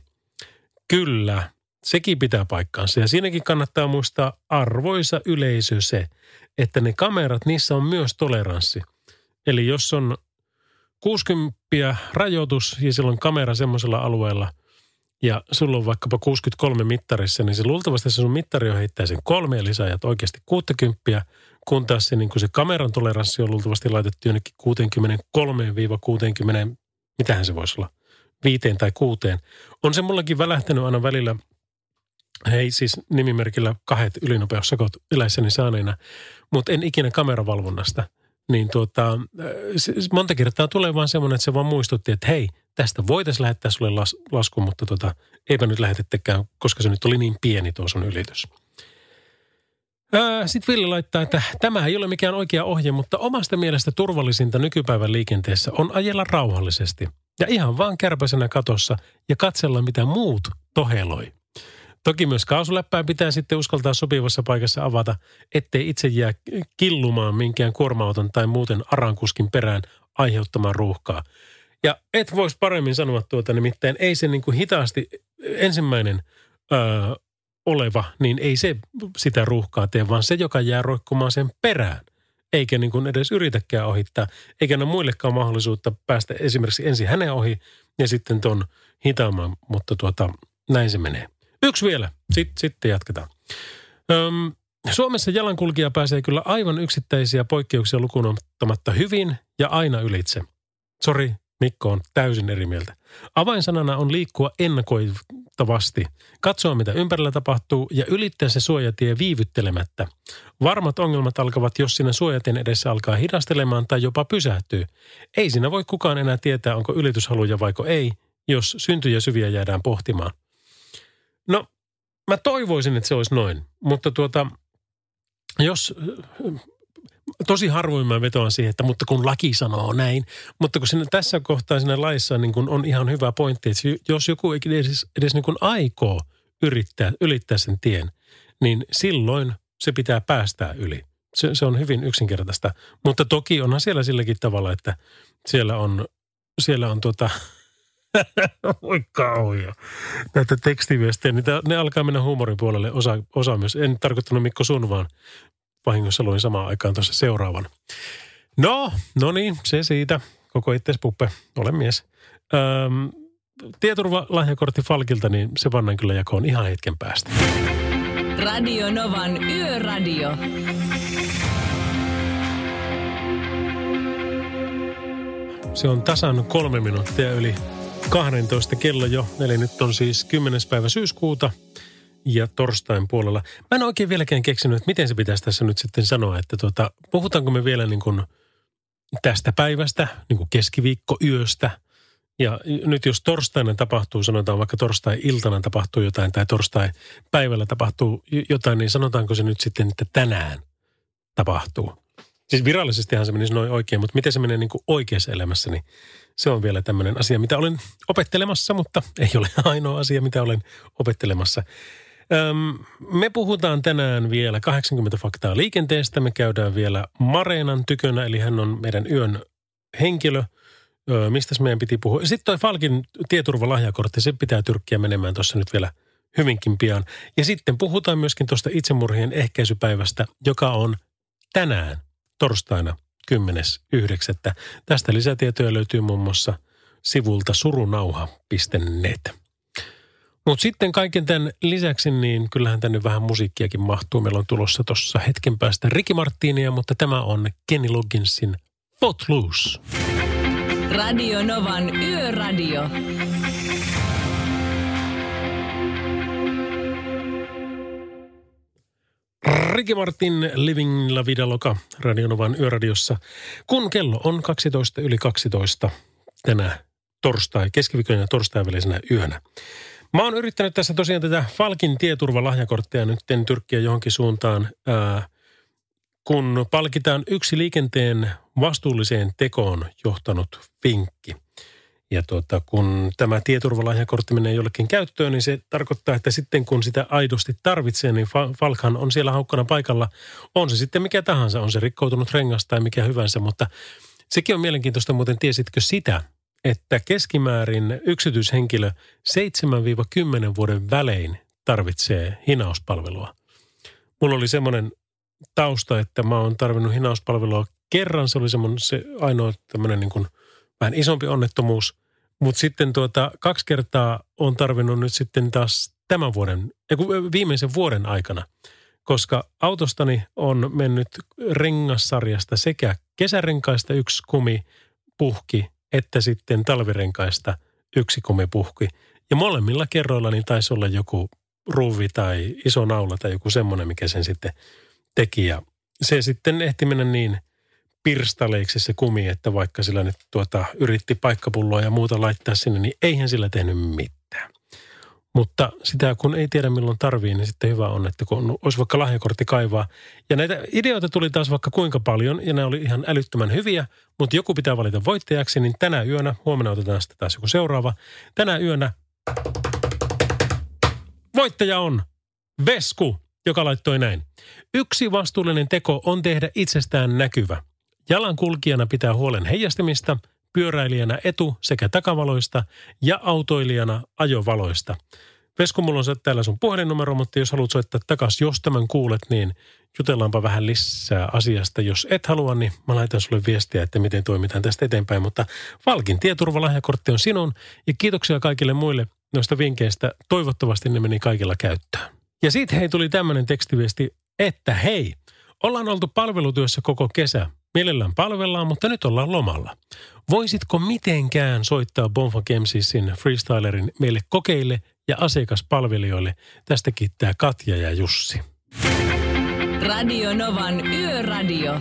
Kyllä, sekin pitää paikkaansa. Ja siinäkin kannattaa muistaa arvoisa yleisö se, että ne kamerat, niissä on myös toleranssi. Eli jos on 60 rajoitus ja silloin kamera semmoisella alueella ja sulla on vaikkapa 63 mittarissa, niin se luultavasti se sun mittari on heittää sen kolme, eli sä ajat oikeasti 60, kun taas se, niin kun se kameran toleranssi on luultavasti laitettu jonnekin 63-60, mitähän se voisi olla, viiteen tai kuuteen. On se mullakin välähtänyt aina välillä Hei siis nimimerkillä kahdet ylinopeussakot eläissäni saaneena, mutta en ikinä kameravalvonnasta. Niin tuota, monta kertaa tulee vaan semmoinen, että se vaan muistutti, että hei, tästä voitaisiin lähettää sulle las, lasku, mutta tuota, eipä nyt lähetettekään, koska se nyt oli niin pieni tuo sun ylitys. Sitten Ville laittaa, että tämä ei ole mikään oikea ohje, mutta omasta mielestä turvallisinta nykypäivän liikenteessä on ajella rauhallisesti. Ja ihan vaan kärpäisenä katossa ja katsella, mitä muut toheloi. Toki myös kaasuläppää pitää sitten uskaltaa sopivassa paikassa avata, ettei itse jää killumaan minkään kuorma tai muuten arankuskin perään aiheuttamaan ruuhkaa. Ja et voisi paremmin sanoa tuota, nimittäin ei se niin kuin hitaasti ensimmäinen öö, oleva, niin ei se sitä ruuhkaa tee, vaan se, joka jää roikkumaan sen perään. Eikä niin kuin edes yritäkään ohittaa, eikä ne muillekaan mahdollisuutta päästä esimerkiksi ensin hänen ohi ja sitten ton hitaamman, mutta tuota, näin se menee. Yksi vielä, sitten, sitten jatketaan. Öm, Suomessa jalankulkija pääsee kyllä aivan yksittäisiä poikkeuksia lukuun ottamatta hyvin ja aina ylitse. Sori, Mikko on täysin eri mieltä. Avainsanana on liikkua ennakoitavasti, katsoa mitä ympärillä tapahtuu ja ylittää se suojatie viivyttelemättä. Varmat ongelmat alkavat, jos siinä suojatien edessä alkaa hidastelemaan tai jopa pysähtyy. Ei siinä voi kukaan enää tietää, onko ylityshaluja vaiko ei, jos syntyjä syviä jäädään pohtimaan. No, mä toivoisin, että se olisi noin. Mutta tuota, jos, tosi harvoin mä vetoan siihen, että mutta kun laki sanoo näin. Mutta kun siinä, tässä kohtaa siinä laissa niin kun on ihan hyvä pointti, että jos joku edes, edes niin kuin aikoo yrittää, ylittää sen tien, niin silloin se pitää päästää yli. Se, se on hyvin yksinkertaista. Mutta toki onhan siellä silläkin tavalla, että siellä on, siellä on tuota, Voi kauhia. Näitä tekstiviestejä, niitä, ne alkaa mennä huumorin puolelle osa, osa myös. En tarkoittanut Mikko sun, vaan vahingossa luin samaan aikaan tuossa seuraavan. No, no niin, se siitä. Koko itses puppe, ole mies. Öm, tieturvalahjakortti Falkilta, niin se pannaan kyllä jakoon ihan hetken päästä. Radio Novan Yöradio. Se on tasan kolme minuuttia yli 12 kello jo, eli nyt on siis 10. päivä syyskuuta ja torstain puolella. Mä en oikein vieläkään keksinyt, että miten se pitäisi tässä nyt sitten sanoa, että tuota, puhutaanko me vielä niin kuin tästä päivästä, niin kuin keskiviikkoyöstä. Ja nyt jos torstaina tapahtuu, sanotaan vaikka torstai-iltana tapahtuu jotain tai torstai-päivällä tapahtuu jotain, niin sanotaanko se nyt sitten, että tänään tapahtuu. Siis virallisestihan se menisi noin oikein, mutta miten se menee niin kuin oikeassa elämässä, niin se on vielä tämmöinen asia, mitä olen opettelemassa, mutta ei ole ainoa asia, mitä olen opettelemassa. Öm, me puhutaan tänään vielä 80 faktaa liikenteestä. Me käydään vielä Mareenan tykönä, eli hän on meidän yön henkilö. Öö, mistä meidän piti puhua? Sitten toi Falkin tieturvalahjakortti, se pitää tyrkkiä menemään tuossa nyt vielä hyvinkin pian. Ja sitten puhutaan myöskin tuosta itsemurhien ehkäisypäivästä, joka on tänään, torstaina 10.9. Tästä lisätietoja löytyy muun muassa sivulta surunauha.net. Mutta sitten kaiken tämän lisäksi, niin kyllähän tänne vähän musiikkiakin mahtuu. Meillä on tulossa tuossa hetken päästä Ricky Martinia, mutta tämä on Kenny Logginsin Footloose. Radio Novan Yöradio. Ricky Martin Living La Vida Loca Radionovan yöradiossa, kun kello on 12 yli 12 tänä torstai, keskiviikon ja torstai välisenä yönä. Mä oon yrittänyt tässä tosiaan tätä Falkin tieturvalahjakorttia nyt tyrkkiä johonkin suuntaan, ää, kun palkitaan yksi liikenteen vastuulliseen tekoon johtanut vinkki. Ja tuota, kun tämä tieturvalahjakortti menee jollekin käyttöön, niin se tarkoittaa, että sitten kun sitä aidosti tarvitsee, niin Falkhan on siellä haukkana paikalla. On se sitten mikä tahansa, on se rikkoutunut rengas tai mikä hyvänsä, mutta sekin on mielenkiintoista muuten. Tiesitkö sitä, että keskimäärin yksityishenkilö 7-10 vuoden välein tarvitsee hinauspalvelua. Mulla oli semmoinen tausta, että mä oon tarvinnut hinauspalvelua kerran. Se oli semmoinen se ainoa tämmöinen niin kuin vähän isompi onnettomuus. Mutta sitten tuota, kaksi kertaa on tarvinnut nyt sitten taas tämän vuoden, viimeisen vuoden aikana, koska autostani on mennyt rengassarjasta sekä kesärenkaista yksi kumi puhki että sitten talvirenkaista yksi kumipuhki. Ja molemmilla kerroilla niin taisi olla joku ruuvi tai iso naula tai joku semmoinen, mikä sen sitten teki. Ja se sitten ehti mennä niin pirstaleiksi se kumi, että vaikka sillä nyt tuota, yritti paikkapulloa ja muuta laittaa sinne, niin eihän sillä tehnyt mitään. Mutta sitä kun ei tiedä milloin tarvii, niin sitten hyvä on, että kun olisi vaikka lahjakortti kaivaa. Ja näitä ideoita tuli taas vaikka kuinka paljon ja nämä oli ihan älyttömän hyviä, mutta joku pitää valita voittajaksi, niin tänä yönä, huomenna otetaan sitten taas joku seuraava. Tänä yönä voittaja on Vesku, joka laittoi näin. Yksi vastuullinen teko on tehdä itsestään näkyvä. Jalankulkijana pitää huolen heijastimista, pyöräilijänä etu- sekä takavaloista ja autoilijana ajovaloista. Vesku, mulla on täällä sun puhelinnumero, mutta jos haluat soittaa takaisin, jos tämän kuulet, niin jutellaanpa vähän lisää asiasta. Jos et halua, niin mä laitan sulle viestiä, että miten toimitaan tästä eteenpäin. Mutta Valkin tieturvalahjakortti on sinun ja kiitoksia kaikille muille noista vinkkeistä. Toivottavasti ne meni kaikilla käyttöön. Ja sitten hei tuli tämmöinen tekstiviesti, että hei, ollaan oltu palvelutyössä koko kesä. Mielellään palvellaan, mutta nyt ollaan lomalla. Voisitko mitenkään soittaa Bonfa Gemsisin freestylerin meille kokeille ja asiakaspalvelijoille? Tästä kiittää Katja ja Jussi. Radio Novan Yöradio.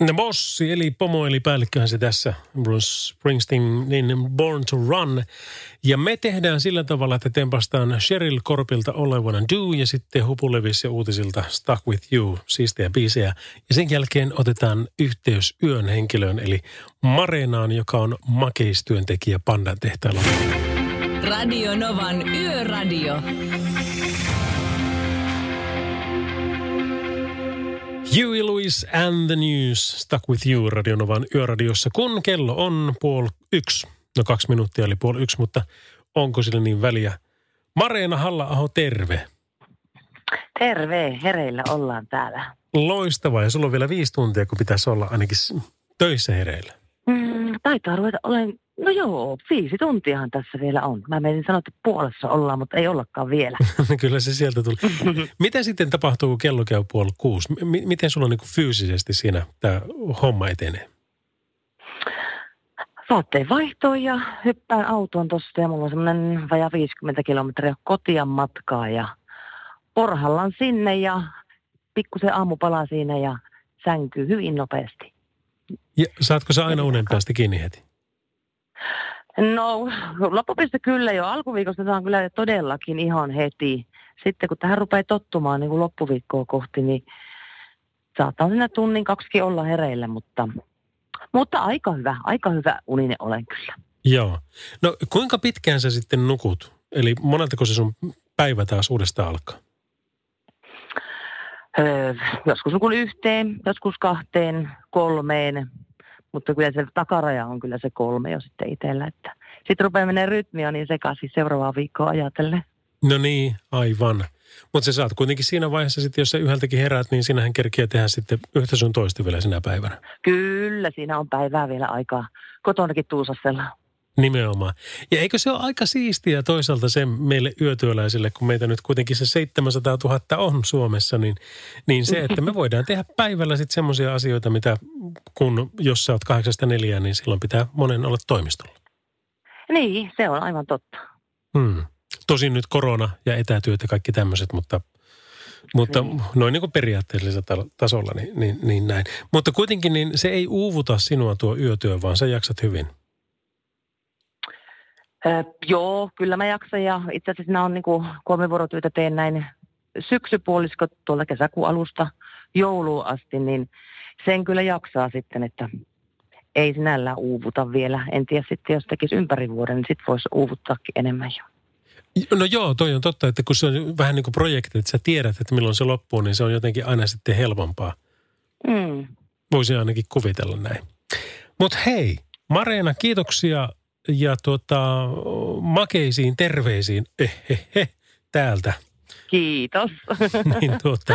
No bossi, eli pomo, eli päällikköhän se tässä, Bruce Springsteen, niin Born to Run. Ja me tehdään sillä tavalla, että tempastaan Cheryl Korpilta Wanna Do ja sitten Hupulevis ja uutisilta Stuck With You, siistejä biisejä. Ja sen jälkeen otetaan yhteys yön henkilöön, eli Mareenaan, joka on makeistyöntekijä Pandan tehtailla. Radio Novan Yöradio. Huey Lewis and the News, Stuck With You, Radionovan yöradiossa, kun kello on puoli yksi. No kaksi minuuttia oli puoli yksi, mutta onko sillä niin väliä? Mareena halla terve. Terve, hereillä ollaan täällä. Loistavaa, ja sulla on vielä viisi tuntia, kun pitäisi olla ainakin töissä hereillä. Mm, taitaa ruveta olen, no joo, viisi tuntiahan tässä vielä on. Mä menin sanoa, että puolessa ollaan, mutta ei ollakaan vielä. Kyllä se sieltä tuli. Miten sitten tapahtuu, kun kello käy puoli kuusi? M- miten sulla niin kuin fyysisesti siinä tämä homma etenee? Vaatteen vaihtoon ja hyppään autoon tosta ja mulla on semmoinen vajaa 50 kilometriä kotia matkaa ja porhallan sinne ja pikkusen aamupala siinä ja sänkyy hyvin nopeasti. Ja saatko sä aina unen päästä kiinni heti? No, loppupiste kyllä jo. Alkuviikosta saan kyllä todellakin ihan heti. Sitten kun tähän rupeaa tottumaan niin kuin loppuviikkoa kohti, niin saattaa siinä tunnin kaksikin olla hereillä, mutta, mutta aika hyvä, aika hyvä uninen olen kyllä. Joo. No kuinka pitkään sä sitten nukut? Eli moneltako se sun päivä taas uudestaan alkaa? Öö, joskus nukun yhteen, joskus kahteen, kolmeen, mutta kyllä se takaraja on kyllä se kolme jo sitten itsellä. Että sitten rupeaa menee rytmi on niin sekaisin seuraavaa viikkoa ajatellen. No niin, aivan. Mutta sä saat kuitenkin siinä vaiheessa sitten, jos sä yhdeltäkin heräät, niin sinähän kerkiä tehdä sitten yhtä sun toista vielä sinä päivänä. Kyllä, siinä on päivää vielä aikaa kotonakin tuusastella. Nimenomaan. Ja eikö se ole aika siistiä toisaalta se meille yötyöläisille, kun meitä nyt kuitenkin se 700 000 on Suomessa, niin, niin se, että me voidaan tehdä päivällä sitten semmoisia asioita, mitä kun jos sä oot kahdeksasta neljään, niin silloin pitää monen olla toimistolla. Niin, se on aivan totta. Hmm. Tosin nyt korona ja etätyöt ja kaikki tämmöiset, mutta, mutta Niin. noin niin kuin periaatteellisella ta- tasolla, niin, niin, niin näin. Mutta kuitenkin niin se ei uuvuta sinua tuo yötyö, vaan sä jaksat hyvin. Öö, joo, kyllä mä jaksan ja itse asiassa nämä on niin kuin kolme vuorotyötä teen näin syksypuoliskot tuolta kesäkuun alusta jouluun asti, niin sen kyllä jaksaa sitten, että ei sinällään uuvuta vielä. En tiedä sitten, jos tekisi ympäri vuoden, niin sitten voisi uuvuttaakin enemmän jo. No joo, toi on totta, että kun se on vähän niin kuin projekti, että sä tiedät, että milloin se loppuu, niin se on jotenkin aina sitten helpompaa. Mm. Voisi ainakin kuvitella näin. Mutta hei, Mareena, kiitoksia ja tuota, makeisiin terveisiin ehehe, täältä. Kiitos. niin tuota,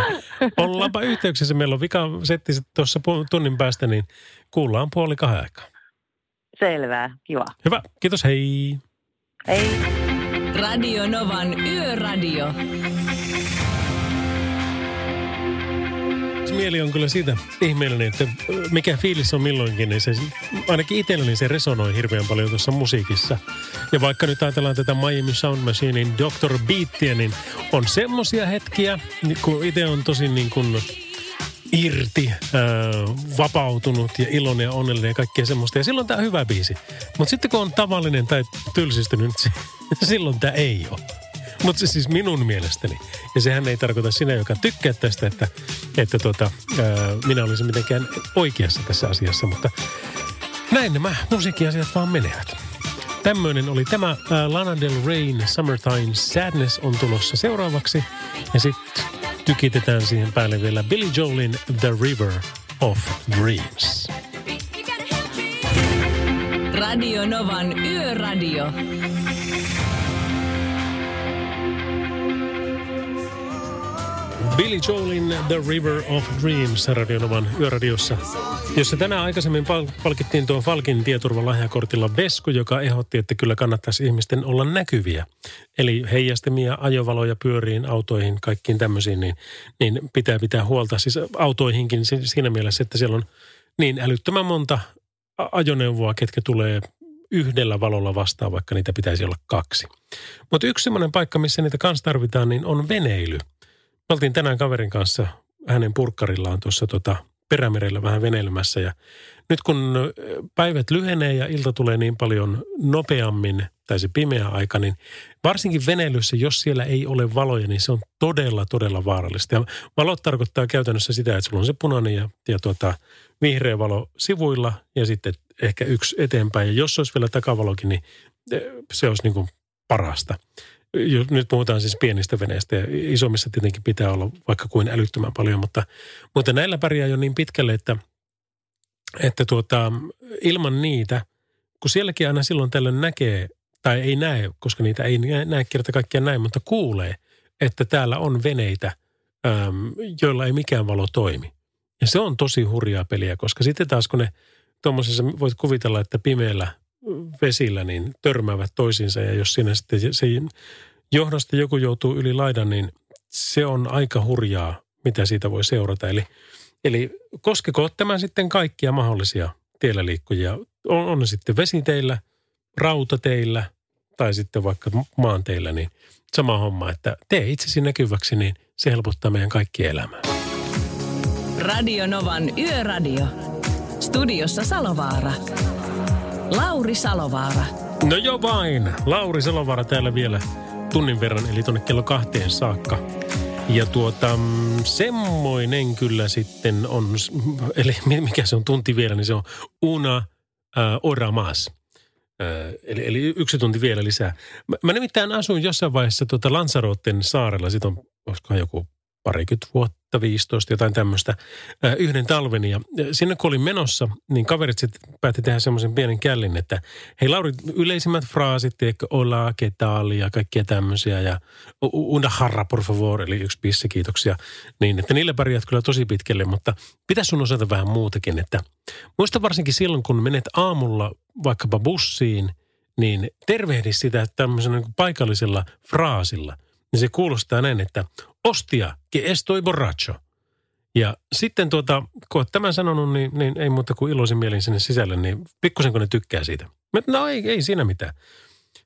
ollaanpa yhteyksissä. Meillä on vika setti tuossa tunnin päästä, niin kuullaan puoli kahden aikaa. Selvää, kiva. Hyvä, kiitos, hei. Hei. Radio Novan Yöradio. Mieli on kyllä siitä ihmeellinen, että mikä fiilis on milloinkin, niin se ainakin itselleni se resonoi hirveän paljon tuossa musiikissa. Ja vaikka nyt ajatellaan tätä Miami Sound Machinein Dr. Beattiä, niin on semmosia hetkiä, niin kun itse on tosi niin kuin irti, ää, vapautunut ja iloinen ja onnellinen ja kaikkea semmoista. Ja silloin tämä hyvä biisi. Mutta sitten kun on tavallinen tai tylsistynyt, niin silloin tämä ei ole. Mutta se siis minun mielestäni. Ja sehän ei tarkoita sinä, joka tykkää tästä, että, että tuota, ää, minä olisin mitenkään oikeassa tässä asiassa. Mutta näin nämä musiikkiasiat vaan menevät. Tämmöinen oli tämä ää, Lana Del Reyn Summertime Sadness on tulossa seuraavaksi. Ja sitten tykitetään siihen päälle vielä Billy Joelin The River of Dreams. Radio Novan Yöradio. Billy Joelin The River of Dreams radionovan yöradiossa, jossa tänään aikaisemmin pal- palkittiin tuon Falkin tieturvan lahjakortilla Vesku, joka ehdotti, että kyllä kannattaisi ihmisten olla näkyviä. Eli heijastamia ajovaloja pyöriin, autoihin, kaikkiin tämmöisiin, niin, niin pitää pitää huolta. Siis autoihinkin siinä mielessä, että siellä on niin älyttömän monta ajoneuvoa, ketkä tulee yhdellä valolla vastaan, vaikka niitä pitäisi olla kaksi. Mutta yksi semmoinen paikka, missä niitä kanssa tarvitaan, niin on veneily – me oltiin tänään kaverin kanssa hänen purkkarillaan tuossa tota perämerellä vähän veneilemässä ja nyt kun päivät lyhenee ja ilta tulee niin paljon nopeammin, tai se pimeä aika, niin varsinkin veneilyssä, jos siellä ei ole valoja, niin se on todella, todella vaarallista. Ja valot tarkoittaa käytännössä sitä, että sulla on se punainen ja, ja tuota, vihreä valo sivuilla ja sitten ehkä yksi eteenpäin. Ja jos olisi vielä takavalokin, niin se olisi niin kuin parasta nyt puhutaan siis pienistä veneistä ja isommissa tietenkin pitää olla vaikka kuin älyttömän paljon, mutta, mutta näillä pärjää jo niin pitkälle, että, että tuota, ilman niitä, kun sielläkin aina silloin tällöin näkee, tai ei näe, koska niitä ei näe kerta kaikkiaan näin, mutta kuulee, että täällä on veneitä, joilla ei mikään valo toimi. Ja se on tosi hurjaa peliä, koska sitten taas kun ne tuommoisessa, voit kuvitella, että pimeällä vesillä niin törmäävät toisiinsa ja jos siinä sitten se johdosta joku joutuu yli laidan, niin se on aika hurjaa, mitä siitä voi seurata. Eli, eli koskeko tämä sitten kaikkia mahdollisia tiellä liikkujia? On, on sitten vesiteillä, rautateillä tai sitten vaikka maanteillä, niin sama homma, että tee itsesi näkyväksi, niin se helpottaa meidän kaikkien elämää. Radio Novan Yöradio. Studiossa Salovaara. Lauri Salovaara. No jo vain. Lauri Salovaara täällä vielä tunnin verran, eli tuonne kello kahteen saakka. Ja tuota, semmoinen kyllä sitten on, eli mikä se on tunti vielä, niin se on una äh, ora más. Äh, eli, eli yksi tunti vielä lisää. Mä, mä nimittäin asuin jossain vaiheessa tuota Lanzaroten saarella, siitä on, olisikohan joku parikymmentä vuotta, 15, jotain tämmöistä, yhden talven. Ja sinne kun olin menossa, niin kaverit sitten päätti tehdä semmoisen pienen källin, että hei Lauri, yleisimmät fraasit, eikö olla, tal ja kaikkia tämmöisiä ja una harra por favor, eli yksi pisse, kiitoksia. Niin, että niillä pärjät kyllä tosi pitkälle, mutta pitäisi sun osata vähän muutakin, että muista varsinkin silloin, kun menet aamulla vaikkapa bussiin, niin tervehdi sitä tämmöisellä niin paikallisella fraasilla – niin se kuulostaa näin, että ostia que estoy borracho. Ja sitten tuota, kun olet tämän sanonut, niin, niin ei muuta kuin iloisin mielin sinne sisälle, niin pikkusen kun ne tykkää siitä. No ei, ei siinä mitään.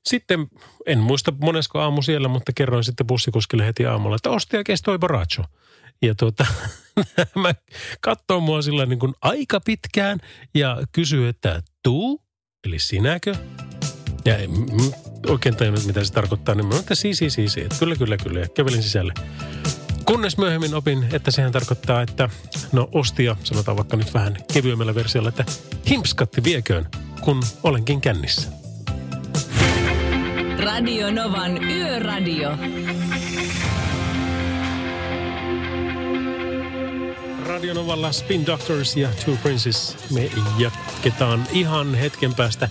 Sitten, en muista monesko aamu siellä, mutta kerroin sitten bussikuskille heti aamulla, että ostia que estoy borracho. Ja tuota, mä katsoin mua sillä niin kuin aika pitkään ja kysyy, että tuu, eli sinäkö? Ja en oikein tajunnut, mitä se tarkoittaa, niin mä sanoin, että si, si, si, si. Että kyllä, kyllä, kyllä. Ja kävelin sisälle. Kunnes myöhemmin opin, että sehän tarkoittaa, että no ostia, sanotaan vaikka nyt vähän kevyemmällä versiolla, että himpskatti vieköön, kun olenkin kännissä. Radio Novan Yöradio. Radio Novalla Spin Doctors ja Two Princes. Me jatketaan ihan hetken päästä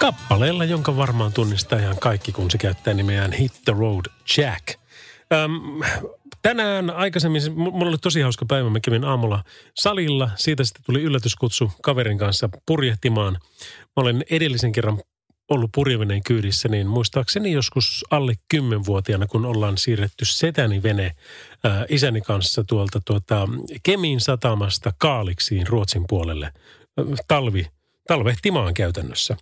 kappaleella, jonka varmaan tunnistaa ihan kaikki, kun se käyttää nimeään Hit the Road Jack. Öm, tänään aikaisemmin, mulla oli tosi hauska päivä, mä kävin aamulla salilla. Siitä sitten tuli yllätyskutsu kaverin kanssa purjehtimaan. Mä olen edellisen kerran ollut purjeveneen kyydissä, niin muistaakseni joskus alle kymmenvuotiaana, kun ollaan siirretty setäni vene ää, isäni kanssa tuolta tuota, Kemin satamasta Kaaliksiin Ruotsin puolelle. Talvi, talvehtimaan käytännössä.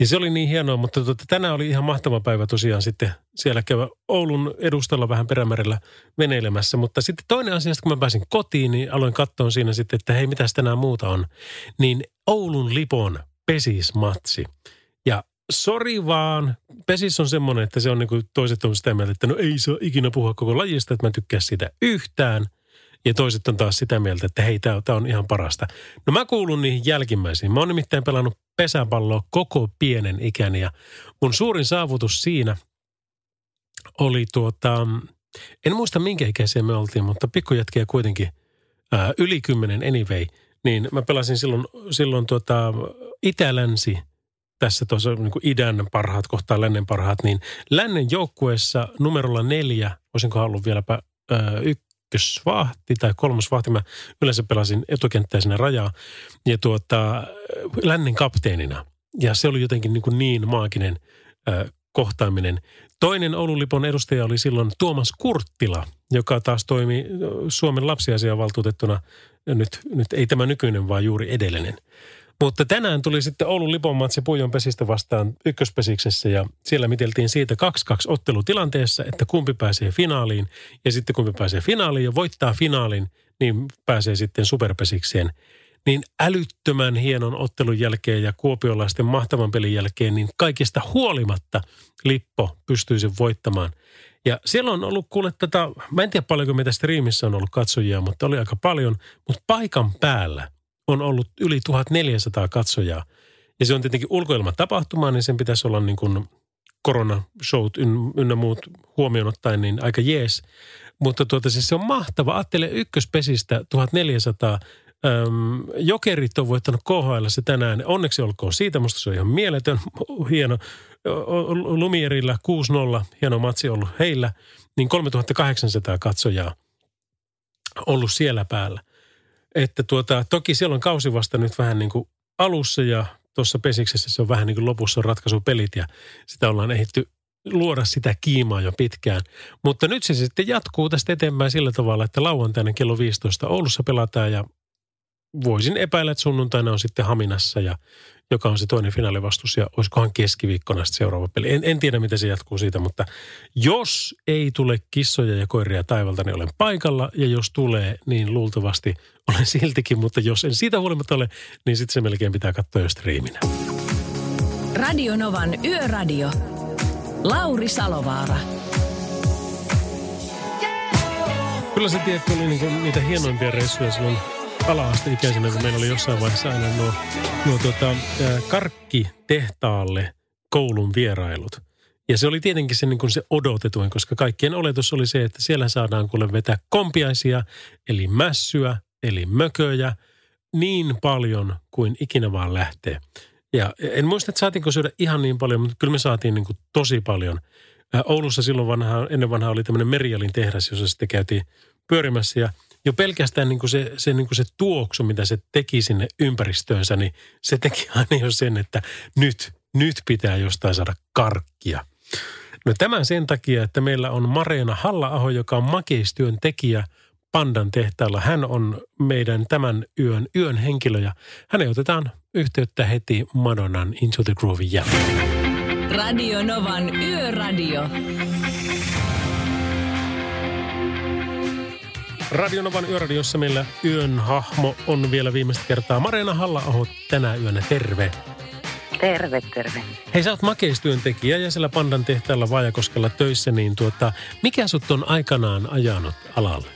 Ja se oli niin hienoa, mutta tuota, tänään oli ihan mahtava päivä tosiaan sitten siellä käydä Oulun edustalla vähän perämerellä veneilemässä. Mutta sitten toinen asia, kun mä pääsin kotiin, niin aloin katsoa siinä sitten, että hei, mitäs tänään muuta on. Niin Oulun Lipon pesismatsi. Ja sori vaan, pesis on semmoinen, että se on niin kuin toiset on sitä mieltä, että no ei saa ikinä puhua koko lajista, että mä tykkään sitä yhtään – ja toiset on taas sitä mieltä, että hei, tämä on ihan parasta. No mä kuulun niihin jälkimmäisiin. Mä oon nimittäin pelannut pesäpalloa koko pienen ikäni ja mun suurin saavutus siinä oli tuota, en muista minkä ikäisiä me oltiin, mutta pikkujätkiä kuitenkin ää, yli kymmenen anyway. Niin mä pelasin silloin, silloin tuota, itä-länsi tässä tuossa niin idän parhaat kohtaa lännen parhaat, niin lännen joukkueessa numerolla neljä, olisinko ollut vieläpä ää, y- ykkösvahti tai kolmas vahti. Mä yleensä pelasin etukenttäisenä rajaa ja tuota, lännen kapteenina. Ja se oli jotenkin niin, kuin niin maaginen äh, kohtaaminen. Toinen Oulun Lipon edustaja oli silloin Tuomas Kurttila, joka taas toimi Suomen lapsiasiavaltuutettuna. Nyt, nyt ei tämä nykyinen, vaan juuri edellinen. Mutta tänään tuli sitten Oulun Lipon matsi Puijon pesistä vastaan ykköspesiksessä ja siellä miteltiin siitä 2-2 ottelutilanteessa, että kumpi pääsee finaaliin ja sitten kumpi pääsee finaaliin ja voittaa finaalin, niin pääsee sitten superpesikseen. Niin älyttömän hienon ottelun jälkeen ja kuopiolaisten mahtavan pelin jälkeen, niin kaikista huolimatta Lippo pystyy sen voittamaan. Ja siellä on ollut kuule tätä, mä en tiedä paljonko meitä striimissä on ollut katsojia, mutta oli aika paljon, mutta paikan päällä – on ollut yli 1400 katsojaa. Ja se on tietenkin tapahtuma, niin sen pitäisi olla niin kuin koronashowt ynnä muut huomioon ottaen niin aika jees. Mutta tuota, siis se on mahtava. Ajattele ykköspesistä 1400. Öm, jokerit on voittanut KHL se tänään. Onneksi olkoon siitä. Musta se on ihan mieletön, hieno. Lumierillä 6-0, hieno matsi ollut heillä. Niin 3800 katsojaa ollut siellä päällä. Että tuota, toki siellä on kausi vasta nyt vähän niin kuin alussa ja tuossa pesiksessä se on vähän niin kuin lopussa on ratkaisupelit ja sitä ollaan ehditty luoda sitä kiimaa jo pitkään. Mutta nyt se sitten jatkuu tästä eteenpäin sillä tavalla, että lauantaina kello 15 Oulussa pelataan ja voisin epäillä, että sunnuntaina on sitten Haminassa ja joka on se toinen finaalivastus ja olisikohan keskiviikkona sitten seuraava peli. En, en tiedä, miten se jatkuu siitä, mutta jos ei tule kissoja ja koiria taivalta, niin olen paikalla ja jos tulee, niin luultavasti olen siltikin, mutta jos en siitä huolimatta ole, niin sitten se melkein pitää katsoa jo striiminä. Radio Novan Yöradio. Lauri Salovaara. Kyllä se tiedät, oli niinku niitä hienoimpia reissuja silloin ala-asteikäisenä, kun meillä oli jossain vaiheessa aina nuo, nuo tota, karkkitehtaalle koulun vierailut. Ja se oli tietenkin se, niin kuin se odotetuin, koska kaikkien oletus oli se, että siellä saadaan kuule vetää kompiaisia, eli mässyä, eli mököjä, niin paljon kuin ikinä vaan lähtee. Ja en muista, että saatiinko syödä ihan niin paljon, mutta kyllä me saatiin niin kuin tosi paljon. Oulussa silloin vanha, ennen vanhaa oli tämmöinen Merialin tehdas, jossa sitten käytiin pyörimässä ja – jo pelkästään niin kuin se, se, niin kuin se tuoksu, mitä se teki sinne ympäristöönsä, niin se teki aina jo sen, että nyt, nyt pitää jostain saada karkkia. No tämän sen takia, että meillä on Mareena halla joka on makeistyön tekijä Pandan tehtaalla. Hän on meidän tämän yön, yön henkilö ja hänen otetaan yhteyttä heti Madonnan Into the Groove jälkeen. Radio Novan Yöradio. Radionovan yöradiossa meillä yön hahmo on vielä viimeistä kertaa Marena halla tänä yönä. Terve. Terve, terve. Hei, sä oot makeistyöntekijä ja siellä Pandan tehtaalla Vajakoskella töissä, niin tuota, mikä sut on aikanaan ajanut alalle?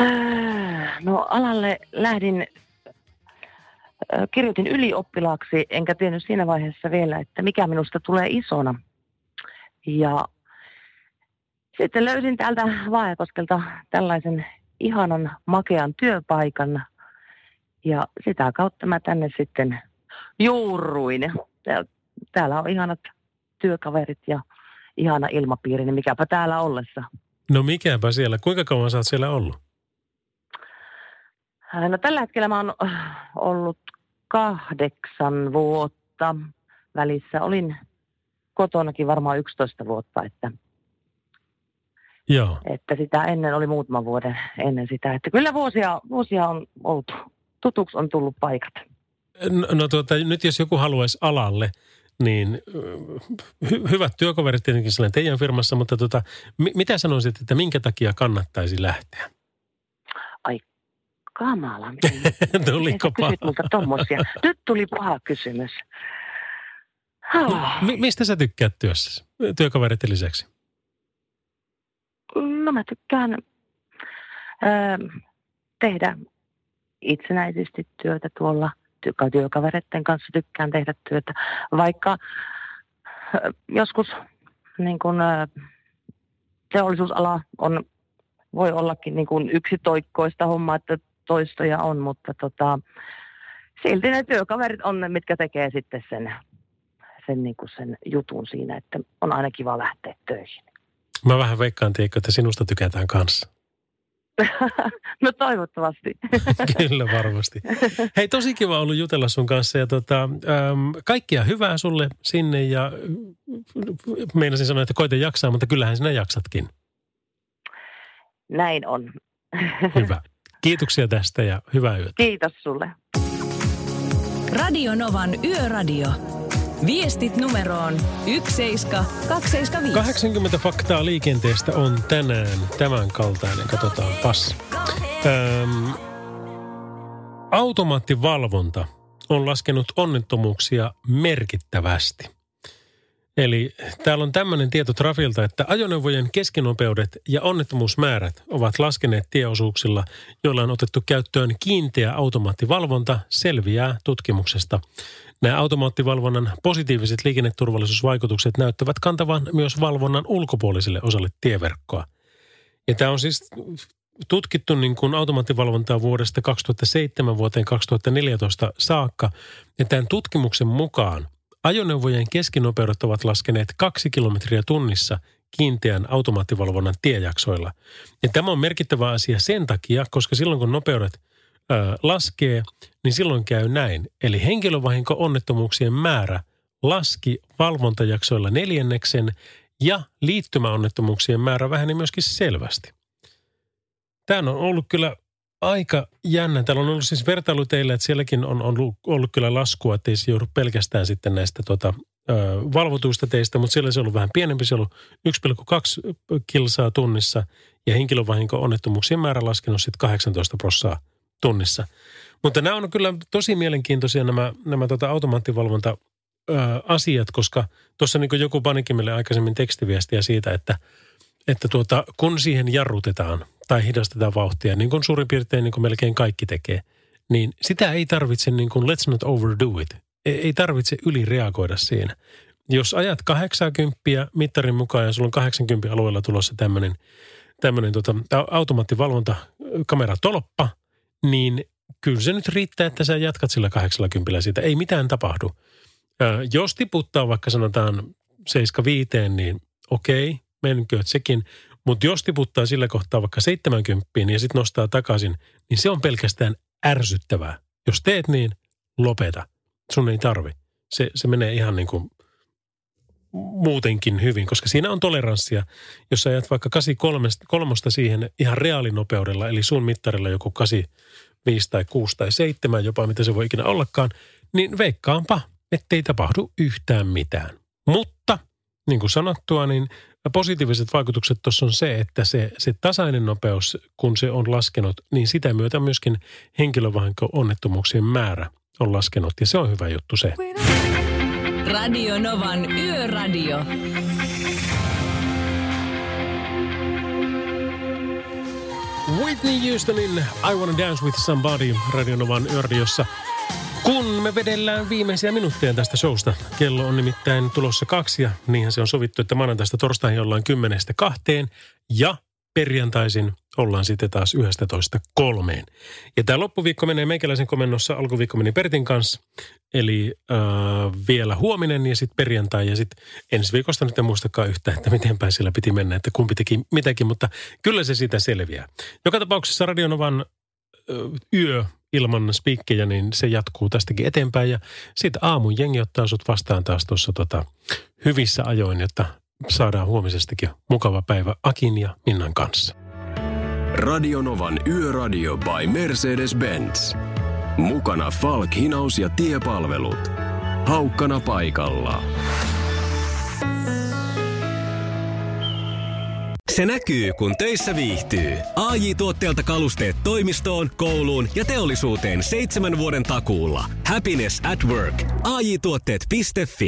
Äh, no alalle lähdin, äh, kirjoitin ylioppilaaksi, enkä tiennyt siinä vaiheessa vielä, että mikä minusta tulee isona. Ja sitten löysin täältä Vaajakoskelta tällaisen ihanan makean työpaikan ja sitä kautta mä tänne sitten juurruin. Täällä on ihanat työkaverit ja ihana ilmapiiri, niin mikäpä täällä ollessa. No mikäpä siellä. Kuinka kauan sä oot siellä ollut? No tällä hetkellä mä oon ollut kahdeksan vuotta. Välissä olin kotonakin varmaan 11 vuotta, että – Joo. Että sitä ennen oli muutama vuoden ennen sitä. Että kyllä vuosia, vuosia on ollut, tutuksi on tullut paikat. No, no tuota, nyt jos joku haluaisi alalle, niin hy- hyvät työkaverit tietenkin sellainen teidän firmassa, mutta tuota, mi- mitä sanoisit, että minkä takia kannattaisi lähteä? Ai kamala. Tuliko paha? Tommosia. Nyt tuli paha kysymys. No, mi- mistä sä tykkäät työssä, työkaverit lisäksi? No mä tykkään ö, tehdä itsenäisesti työtä tuolla työkavereiden kanssa tykkään tehdä työtä, vaikka ö, joskus niin kun, ö, teollisuusala on, voi ollakin niin kun yksitoikkoista hommaa, että toistoja on, mutta tota, silti ne työkaverit on ne, mitkä tekee sitten sen, sen, niin sen jutun siinä, että on aina kiva lähteä töihin. Mä vähän veikkaan, tiedätkö, että sinusta tykätään kanssa. no toivottavasti. Kyllä varmasti. Hei, tosi kiva ollut jutella sun kanssa ja tota, äm, kaikkia hyvää sulle sinne ja meinasin sanoa, että koita jaksaa, mutta kyllähän sinä jaksatkin. Näin on. Hyvä. Kiitoksia tästä ja hyvää yötä. Kiitos sulle. Radio Novan Yöradio. Viestit numeroon 17275. 80 faktaa liikenteestä on tänään tämän kaltainen. Katsotaan pas. Öm, automaattivalvonta on laskenut onnettomuuksia merkittävästi. Eli täällä on tämmöinen tieto Trafilta, että ajoneuvojen keskinopeudet ja onnettomuusmäärät ovat laskeneet tieosuuksilla, joilla on otettu käyttöön kiinteä automaattivalvonta, selviää tutkimuksesta. Nämä automaattivalvonnan positiiviset liikenneturvallisuusvaikutukset näyttävät kantavan myös valvonnan ulkopuoliselle osalle tieverkkoa. Ja tämä on siis tutkittu niin kuin automaattivalvontaa vuodesta 2007 vuoteen 2014 saakka. Ja tämän tutkimuksen mukaan ajoneuvojen keskinopeudet ovat laskeneet kaksi kilometriä tunnissa kiinteän automaattivalvonnan tiejaksoilla. Ja tämä on merkittävä asia sen takia, koska silloin kun nopeudet laskee, niin silloin käy näin. Eli henkilövahinko-onnettomuuksien määrä laski valvontajaksoilla neljänneksen ja liittymäonnettomuuksien määrä väheni myöskin selvästi. Tämä on ollut kyllä aika jännä. Täällä on ollut siis vertailu teille, että sielläkin on, on ollut kyllä laskua, että ei se joudu pelkästään sitten näistä tota, ö, valvotuista teistä, mutta siellä se on ollut vähän pienempi. Se on ollut 1,2 kilsaa tunnissa ja henkilövahinko-onnettomuuksien määrä laskenut sitten 18 prossaa tunnissa. Mutta nämä on kyllä tosi mielenkiintoisia nämä, nämä tota automaattivalvonta asiat, koska tuossa niin joku panikin meille aikaisemmin tekstiviestiä siitä, että, että tuota, kun siihen jarrutetaan tai hidastetaan vauhtia, niin kuin suurin piirtein niin kuin melkein kaikki tekee, niin sitä ei tarvitse niin kuin let's not overdo it. Ei, ei tarvitse ylireagoida siinä. Jos ajat 80 mittarin mukaan ja sulla on 80 alueella tulossa tämmöinen tämmöinen tota, automaattivalvontakamera-tolppa, niin kyllä se nyt riittää, että sä jatkat sillä 80 siitä. Ei mitään tapahdu. Jos tiputtaa vaikka sanotaan 75, niin okei, menkööt sekin. Mutta jos tiputtaa sillä kohtaa vaikka 70 ja sitten nostaa takaisin, niin se on pelkästään ärsyttävää. Jos teet niin, lopeta. Sun ei tarvi. Se, se menee ihan niin kuin muutenkin hyvin, koska siinä on toleranssia. Jos ajat vaikka 83 siihen ihan reaalinopeudella, eli sun mittarilla joku 85 tai 6 tai 7, jopa mitä se voi ikinä ollakaan, niin veikkaanpa, ettei tapahdu yhtään mitään. Mutta, niin kuin sanottua, niin positiiviset vaikutukset tuossa on se, että se, se tasainen nopeus, kun se on laskenut, niin sitä myötä myöskin henkilövahinko-onnettomuuksien määrä on laskenut. Ja se on hyvä juttu se. Radio Novan Yöradio. Whitney Houstonin I Wanna Dance With Somebody Radionovan yöradiossa. Kun me vedellään viimeisiä minuutteja tästä showsta, kello on nimittäin tulossa kaksi ja niinhän se on sovittu, että maanantaista torstaihin ollaan kymmenestä kahteen ja perjantaisin ollaan sitten taas 11 kolmeen. Ja tämä loppuviikko menee meikäläisen komennossa, alkuviikko meni Pertin kanssa, eli äh, vielä huominen ja sitten perjantai ja sitten ensi viikosta nyt en muistakaan yhtä, että miten päin siellä piti mennä, että kumpi teki mitäkin, mutta kyllä se siitä selviää. Joka tapauksessa Radionovan äh, yö ilman spiikkejä, niin se jatkuu tästäkin eteenpäin ja sitten aamun jengi ottaa sut vastaan taas tuossa tota, hyvissä ajoin, jotta saadaan huomisestakin mukava päivä Akin ja Minnan kanssa. Radionovan Yöradio by Mercedes-Benz. Mukana Falk, hinaus ja tiepalvelut. Haukkana paikalla. Se näkyy, kun töissä viihtyy. ai tuotteelta kalusteet toimistoon, kouluun ja teollisuuteen seitsemän vuoden takuulla. Happiness at work. AJ-tuotteet.fi